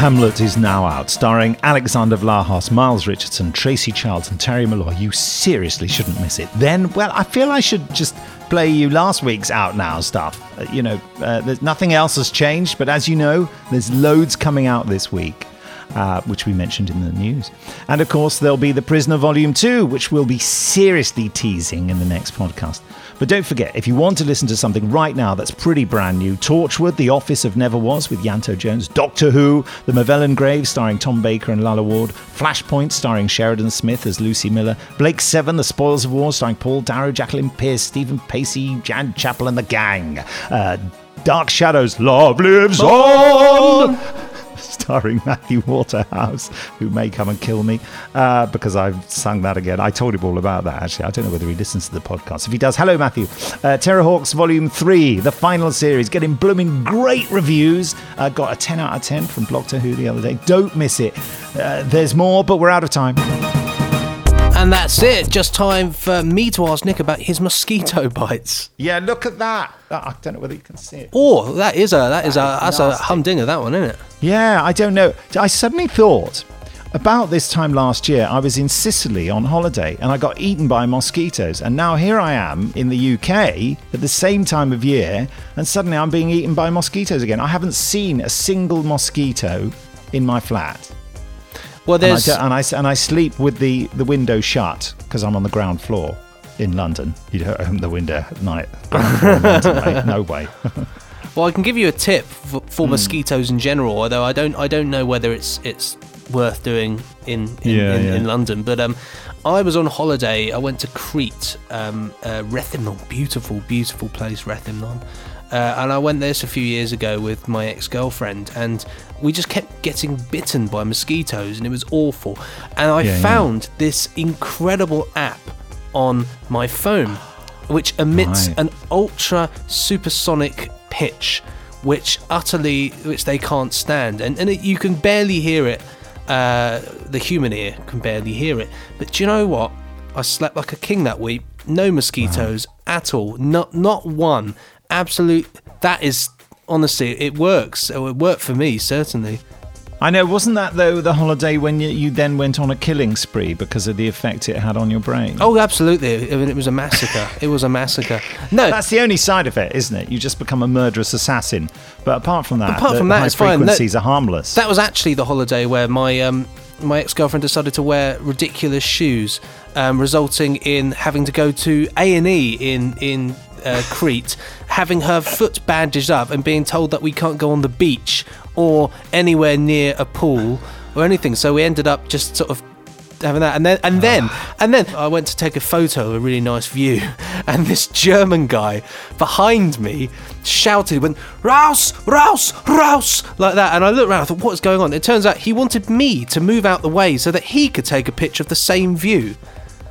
Hamlet is now out, starring Alexander Vlahos, Miles Richardson, Tracy Childs, and Terry Malloy. You seriously shouldn't miss it. Then, well, I feel I should just play you last week's Out Now stuff. Uh, you know, uh, there's nothing else has changed, but as you know, there's loads coming out this week. Uh, which we mentioned in the news. And of course, there'll be The Prisoner Volume 2, which we'll be seriously teasing in the next podcast. But don't forget, if you want to listen to something right now that's pretty brand new, Torchwood, The Office of Never Was with Ianto Jones, Doctor Who, The Movellan Grave starring Tom Baker and Lalla Ward, Flashpoint starring Sheridan Smith as Lucy Miller, Blake Seven, The Spoils of War starring Paul Darrow, Jacqueline Pearce, Stephen Pacey, Jan Chappell and the gang, uh, Dark Shadows, Love Lives On! Starring Matthew Waterhouse, who may come and kill me uh, because I've sung that again. I told him all about that, actually. I don't know whether he listens to the podcast. If he does, hello, Matthew. Uh, Terrahawks Volume 3, the final series, getting blooming great reviews. Uh, got a 10 out of 10 from Doctor Who the other day. Don't miss it. Uh, there's more, but we're out of time. And that's it. Just time for me to ask Nick about his mosquito bites. Yeah, look at that. Uh, I don't know whether you can see it. Oh, that is a that is a That is that's a nasty. humdinger. That one, isn't it? Yeah, I don't know. I suddenly thought about this time last year, I was in Sicily on holiday and I got eaten by mosquitoes. And now here I am in the UK at the same time of year, and suddenly I'm being eaten by mosquitoes again. I haven't seen a single mosquito in my flat. Well, And I, there's and I, and I sleep with the, the window shut because I'm on the ground floor in London. You don't open the window at night. Ground floor in London, mate. No way. Well, I can give you a tip for, for Hmm. mosquitoes in general. Although I don't, I don't know whether it's it's worth doing in in, Yeah, in, yeah. in London. But um, I was on holiday. I went to Crete, um, uh, Rethymnon, beautiful, beautiful place, Rethymnon. Uh, and I went there a few years ago with my ex-girlfriend, and we just kept getting bitten by mosquitoes, and it was awful. And I Yeah, yeah. found this incredible app on my phone, which emits Right. an ultra supersonic pitch which utterly which they can't stand. And, and it, you can barely hear it uh, the human ear can barely hear it. But do you know what? I slept like a king that week. No mosquitoes at all. Not not one. Absolute that is honestly it works it worked for me certainly I know, wasn't that though the holiday when you, you then went on a killing spree because of the effect it had on your brain? oh absolutely I mean, it was a massacre it was a massacre no That's the only side of it, isn't it? You just become a murderous assassin. But apart from that, Apart the from that, high it's fine. No- frequencies are harmless. That was actually the holiday where my um, my ex girlfriend decided to wear ridiculous shoes, um, resulting in having to go to A and E in in uh, Crete, having her foot bandaged up, and being told that we can't go on the beach or anywhere near a pool or anything. So we ended up just sort of having that. And then and then and then I went to take a photo of a really nice view. And this German guy behind me shouted went Rouse Rouse Rouse like that. And I looked around I thought what's going on? It turns out he wanted me to move out the way so that he could take a picture of the same view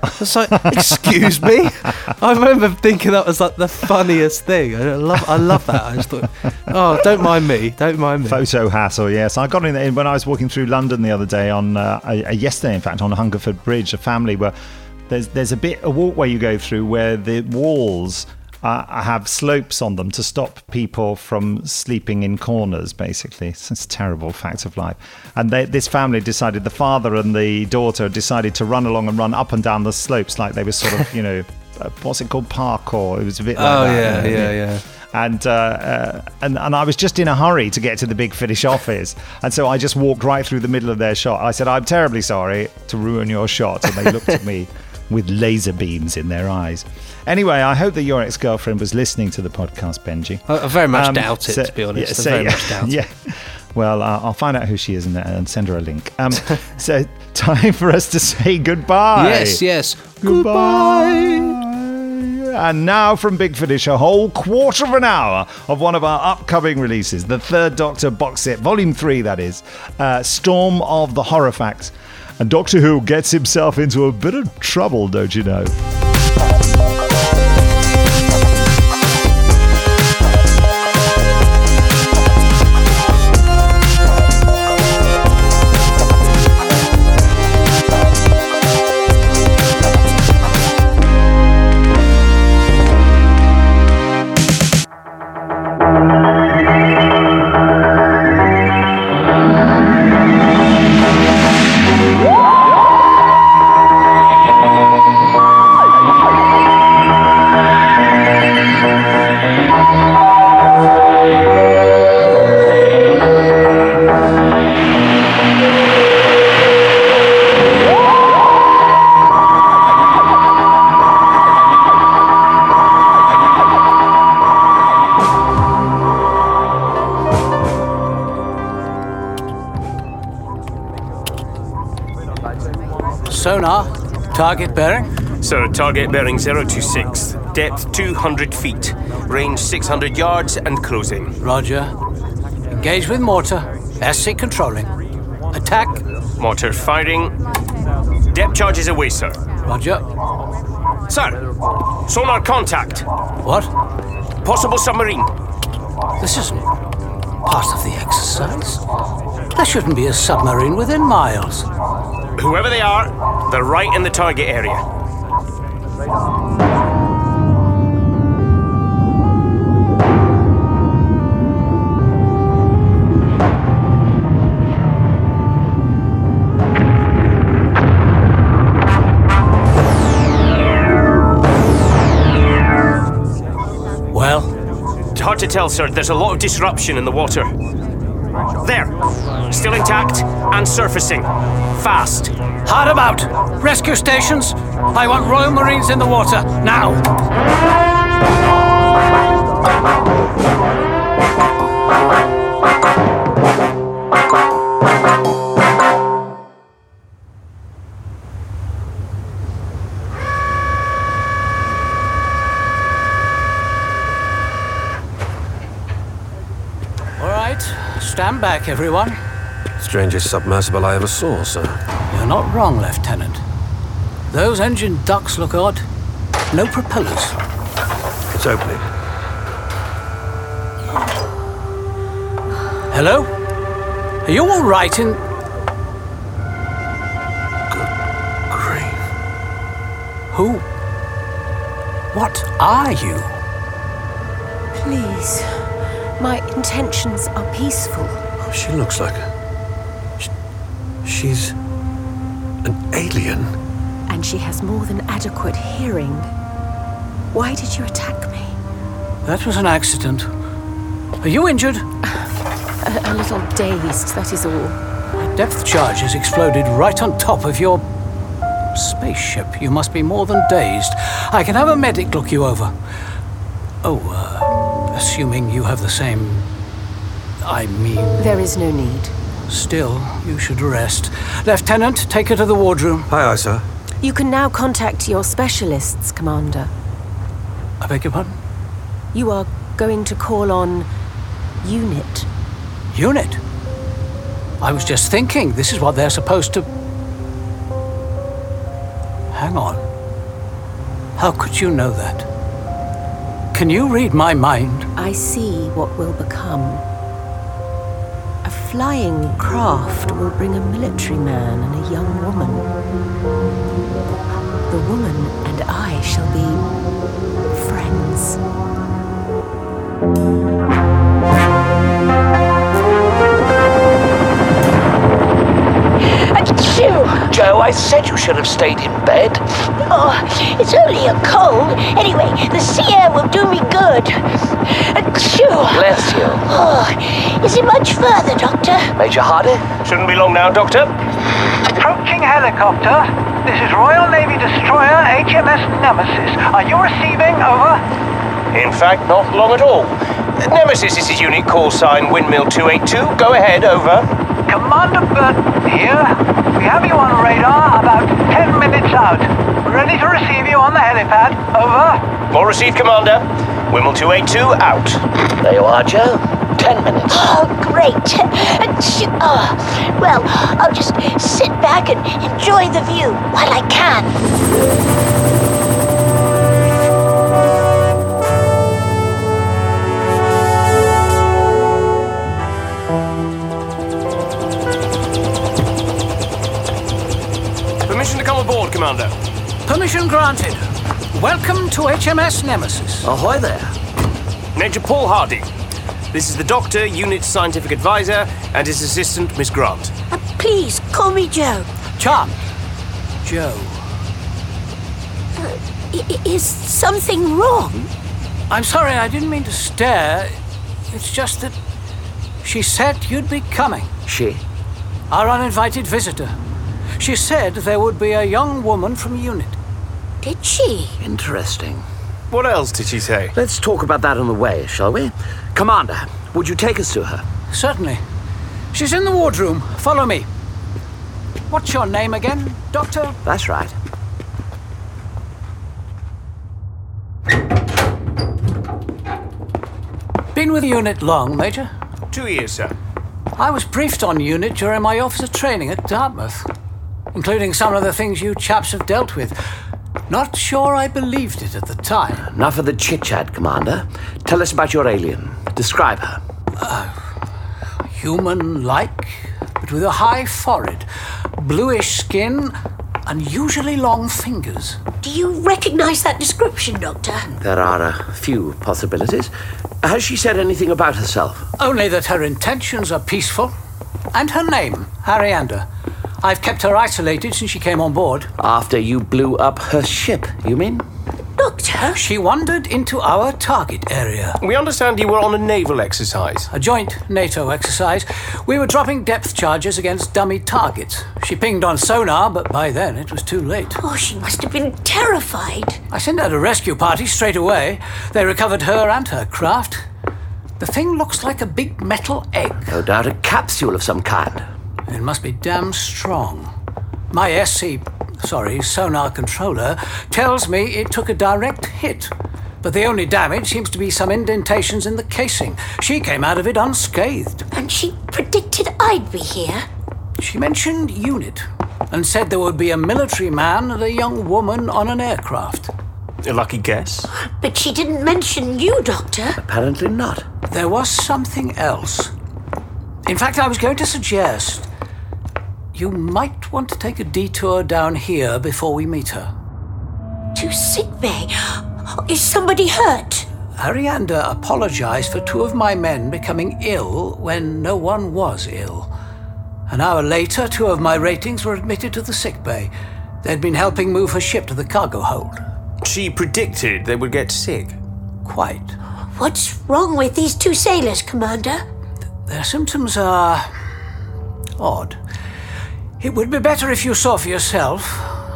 it's like excuse me I remember thinking that was like the funniest thing I love I love that I just thought oh don't mind me don't mind me Photo hassle, yes. I got in there when I was walking through London the other day on uh, yesterday, in fact, on Hungerford Bridge. A family where there's there's a bit a walkway you go through where the walls uh, have slopes on them to stop people from sleeping in corners. Basically, it's, a terrible fact of life. And they, this family decided the father and the daughter decided to run along and run up and down the slopes like they were sort of you know uh, what's it called parkour. It was a bit like Oh, that. yeah, you know, yeah, yeah. and, uh, uh, and and I was just in a hurry to get to the Big Finish office, and so I just walked right through the middle of their shot. I said, "I'm terribly sorry to ruin your shot," and they looked at me with laser beams in their eyes. Anyway, I hope that your ex-girlfriend was listening to the podcast, Benji. I, I very much Um, doubt it so- to be honest yeah, I so- very much doubt it. Well, uh, I'll find out who she is and, and send her a link. Um, so, time for us to say goodbye. Yes, yes. Goodbye. And now from Big Finish, a whole quarter of an hour of one of our upcoming releases, the Third Doctor box set, Volume 3, that is, uh, Storm of the Horofax. And Doctor Who gets himself into a bit of trouble, don't you know? Target bearing. Sir, target bearing 026, depth 200 feet, range 600 yards and closing. Roger. Engage with mortar. SC controlling. Attack. Mortar firing. Depth charges away, sir. Roger. Sir, sonar contact. What? Possible submarine. This isn't part of the exercise. There shouldn't be a submarine within miles. Whoever they are, they're right in the target area. Well? It's hard to tell, sir. There's a lot of disruption in the water. There. Still intact and surfacing. Fast. Hard about. Rescue stations. I want Royal Marines in the water. Now. All right. Stand back, everyone. Strangest submersible I ever saw, sir. You're not wrong, Lieutenant. Those engine ducts look odd. No propellers. It's opening. Hello? Are you all right in. Good grief. Who? What are you? Please. My intentions are peaceful. Oh, she looks like a. She's. An alien. And she has more than adequate hearing. Why did you attack me? That was an accident. Are you injured? A, a little dazed, that is all. A Depth charge has exploded right on top of your spaceship. You must be more than dazed. I can have a medic look you over. Oh, uh, assuming you have the same. I mean. There is no need. Still, you should rest. Lieutenant, take her to the wardroom. Aye, aye, sir. You can now contact your specialists, Commander. I beg your pardon? You are going to call on Unit. Unit? I was just thinking, this is what they're supposed to. Hang on. How could you know that? Can you read my mind? I see what will become. Flying craft will bring a military man and a young woman. The woman and I shall be friends. Jo, I said you should have stayed in bed. Oh, it's only a cold. Anyway, the sea air will do me good. Achoo. Bless you. Oh, is it much further, Doctor? Major Hardy? Shouldn't be long now, Doctor. Approaching helicopter. This is Royal Navy destroyer HMS Nemesis. Are you receiving? Over. In fact, not long at all. Nemesis is his unit call sign Windmill 282. Go ahead, over. Commander Burton here. We have you on radar about 10 minutes out. We're ready to receive you on the helipad. Over. All received, Commander. Windmill 282 out. There you are, Jo. Ten minutes. Oh, great. Oh, well, I'll just sit back and enjoy the view while I can. Commander. Permission granted. Welcome to HMS Nemesis. Ahoy there. Major Paul Hardy. This is the Doctor, Unit Scientific Advisor, and his assistant, Miss Grant. Uh, please, call me Jo. Charm. Jo. Uh, I- i- is something wrong? I'm sorry, I didn't mean to stare. It's just that she said you'd be coming. She? Our uninvited visitor. She said there would be a young woman from unit. Did she? Interesting. What else did she say? Let's talk about that on the way, shall we? Commander, would you take us to her? Certainly. She's in the wardroom. Follow me. What's your name again, Doctor? That's right. Been with the unit long, Major? Two years, sir. I was briefed on UNIT during my officer training at Dartmouth, including some of the things you chaps have dealt with. Not sure I believed it at the time. Enough of the chit chat, Commander. Tell us about your alien. Describe her. Uh, Human like, but with a high forehead, bluish skin, unusually long fingers. Do you recognize that description, Doctor? There are a few possibilities. Has she said anything about herself? Only that her intentions are peaceful. And her name, Ariander. I've kept her isolated since she came on board. After you blew up her ship, you mean? Doctor? She wandered into our target area. We understand you were on a naval exercise. A joint NATO exercise. We were dropping depth charges against dummy targets. She pinged on sonar, but by then it was too late. Oh, she must have been terrified. I sent out a rescue party straight away. They recovered her and her craft. The thing looks like a big metal egg. No doubt a capsule of some kind. It must be damn strong. My SC, sorry, sonar controller tells me it took a direct hit. But the only damage seems to be some indentations in the casing. She came out of it unscathed. And she predicted I'd be here. She mentioned unit and said there would be a military man and a young woman on an aircraft. A lucky guess. But she didn't mention you, Doctor. Apparently not. There was something else. In fact, I was going to suggest you might want to take a detour down here before we meet her. To sickbay. Is somebody hurt? Ariander apologized for two of my men becoming ill when no one was ill. An hour later, two of my ratings were admitted to the sick bay. They'd been helping move her ship to the cargo hold. She predicted they would get sick. Quite. What's wrong with these two sailors, Commander? Their symptoms are odd. It would be better if you saw for yourself.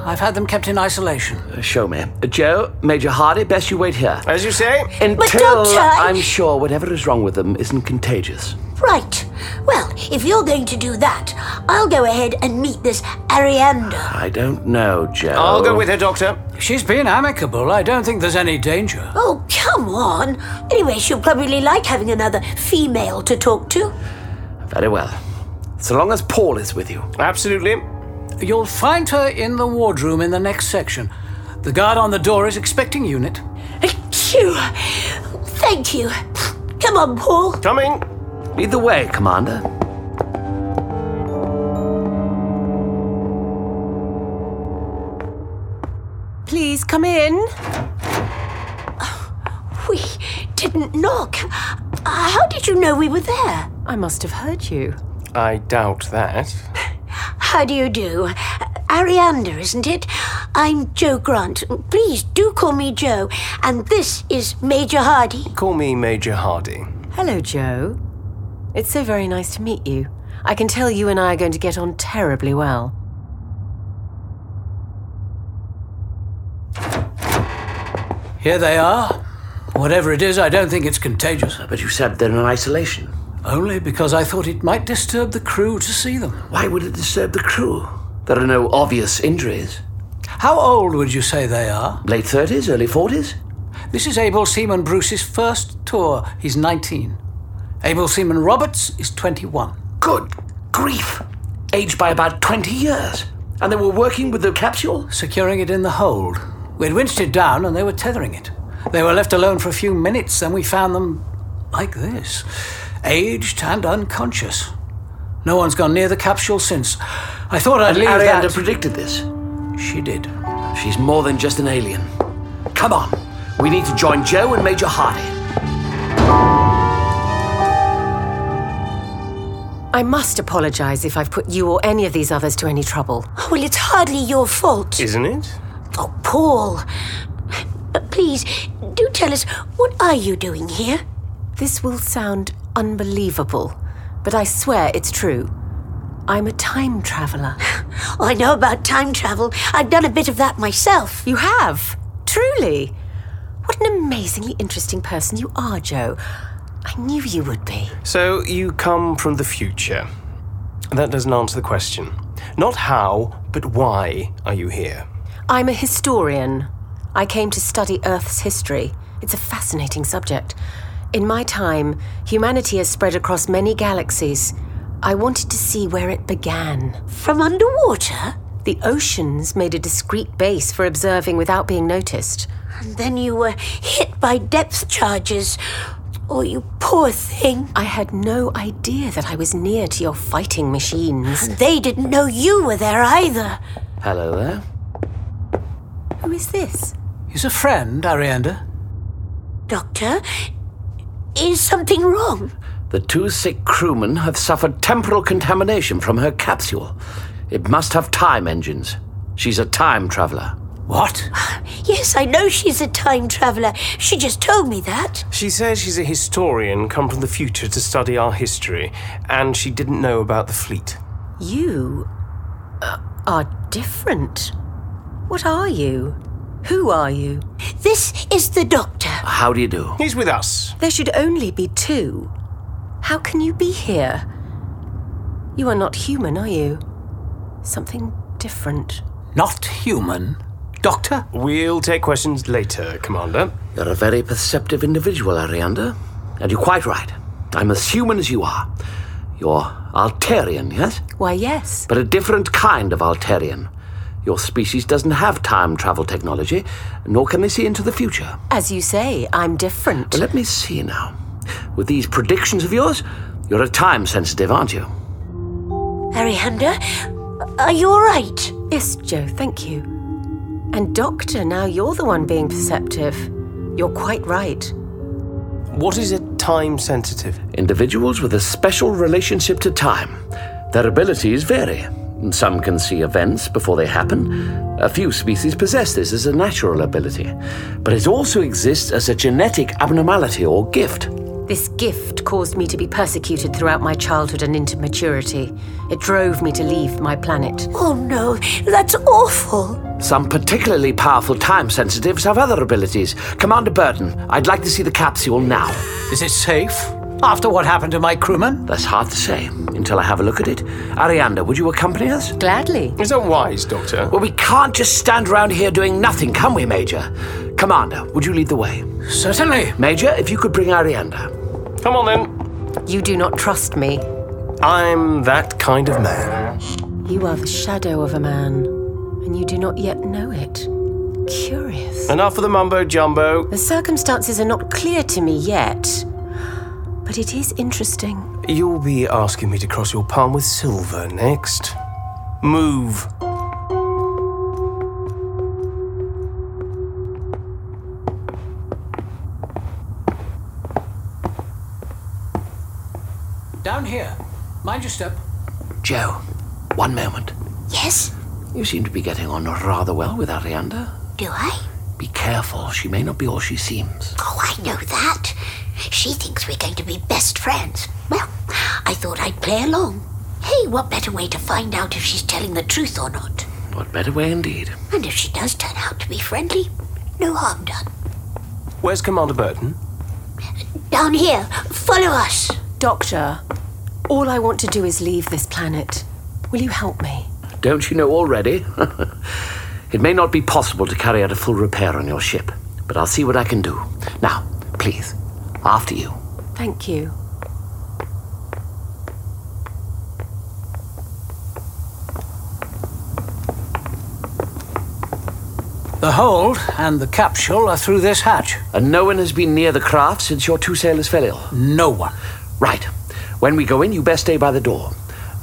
I've had them kept in isolation. Uh, show me. Uh, Jo, Major Hardy, best you wait here. As you say. Until But, Doctor, I- I'm sure whatever is wrong with them isn't contagious. Right. Well, if you're going to do that, I'll go ahead and meet this Ariander. I don't know, Jo. I'll go with her, Doctor. She's been amicable. I don't think there's any danger. Oh, come on. Anyway, she'll probably like having another female to talk to. Very well. So long as Paul is with you. Absolutely. You'll find her in the wardroom in the next section. The guard on the door is expecting unit. Phew. Thank you. Come on, Paul. Coming. Lead the way, Commander. Please come in. We didn't knock. How did you know we were there? I must have heard you. I doubt that. How do you do? Ariander, isn't it? I'm Jo Grant. Please do call me Jo. And this is Major Hardy. Call me Major Hardy. Hello, Jo. It's so very nice to meet you. I can tell you and I are going to get on terribly well. Here they are. Whatever it is, I don't think it's contagious. But you said they're in isolation. Only because I thought it might disturb the crew to see them. Why would it disturb the crew? There are no obvious injuries. How old would you say they are? Late 30s, early 40s? This is Able Seaman Bruce's first tour. He's 19. Able Seaman Roberts is 21. Good grief! Aged by about 20 years. And they were working with the capsule? Securing it in the hold. We'd winched it down and they were tethering it. They were left alone for a few minutes, then we found them like this aged and unconscious. No one's gone near the capsule since. I thought I'd And leave Ariander that. predicted this. She did. She's more than just an alien. Come on. We need to join Jo and Major Hardy. I must apologise if I've put you or any of these others to any trouble. Well, it's hardly your fault. Isn't it? Oh, Paul. But please, do tell us, what are you doing here? This will sound unbelievable, but I swear it's true. I'm a time traveller. I know about time travel. I've done a bit of that myself. You have? Truly? What an amazingly interesting person you are, Jo. I knew you would be. So you come from the future. That doesn't answer the question. Not how, but why are you here? I'm a historian. I came to study Earth's history. It's a fascinating subject. In my time, humanity has spread across many galaxies. I wanted to see where it began. From underwater? The oceans made a discreet base for observing without being noticed. And then you were hit by depth charges. Oh, you poor thing. I had no idea that I was near to your fighting machines. And they didn't know you were there either. Hello there. Who is this? He's a friend, Ariander. Doctor, is something wrong? The two sick crewmen have suffered temporal contamination from her capsule. It must have time engines. She's a time traveler. What? Yes, I know she's a time traveler. She just told me that. She says she's a historian come from the future to study our history, and she didn't know about the fleet. You uh, are different. What are you? Who are you? This is the doctor. How do you do? He's with us. There should only be two. How can you be here? You are not human, are you? Something different. Not human? Doctor? We'll take questions later, Commander. You're a very perceptive individual, Ariander. And you're quite right. I'm as human as you are. You're Altarian, yes? Why, yes. But a different kind of Altarian. Your species doesn't have time travel technology, nor can they see into the future. As you say, I'm different. Well, let me see now. With these predictions of yours, you're a time sensitive, aren't you? Ariander, are you all right? Yes, Jo, thank you. And Doctor, now you're the one being perceptive. You're quite right. What is it time sensitive? Individuals with a special relationship to time. Their abilities vary. Some can see events before they happen. A few species possess this as a natural ability. But it also exists as a genetic abnormality or gift. This gift caused me to be persecuted throughout my childhood and into maturity. It drove me to leave my planet. Oh no, that's awful. Some particularly powerful time sensitives have other abilities. Commander Burton, I'd like to see the capsule now. Is it safe? After what happened to my crewman? That's hard to say until I have a look at it. Arianda, would you accompany us? Gladly. Is that wise, Doctor? Well, we can't just stand around here doing nothing, can we, Major? Commander, would you lead the way? Certainly. Major, if you could bring Arianda. Come on then. You do not trust me. I'm that kind of man. You are the shadow of a man, and you do not yet know it. Curious. Enough of the mumbo jumbo. The circumstances are not clear to me yet, but it is interesting. You'll be asking me to cross your palm with silver next. Move. Down here. Mind your step. Jo, one moment. Yes? You seem to be getting on rather well with Arianda. Do I? Be careful, she may not be all she seems. Oh, I know that. She thinks we're going to be best friends. Well, I thought I'd play along. Hey, what better way to find out if she's telling the truth or not? What better way indeed? And if she does turn out to be friendly, no harm done. Where's Commander Burton? Down here, follow us. Doctor, all I want to do is leave this planet. Will you help me? Don't you know already? it may not be possible to carry out a full repair on your ship, but I'll see what I can do. Now, please, after you. Thank you. The hold and the capsule are through this hatch. And no one has been near the craft since your two sailors fell ill? No one. Right. When we go in, you best stay by the door.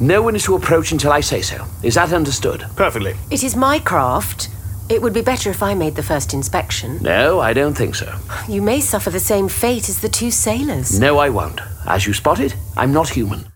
No one is to approach until I say so. Is that understood? Perfectly. It is my craft. It would be better if I made the first inspection. No, I don't think so. You may suffer the same fate as the two sailors. No, I won't. As you spotted, I'm not human.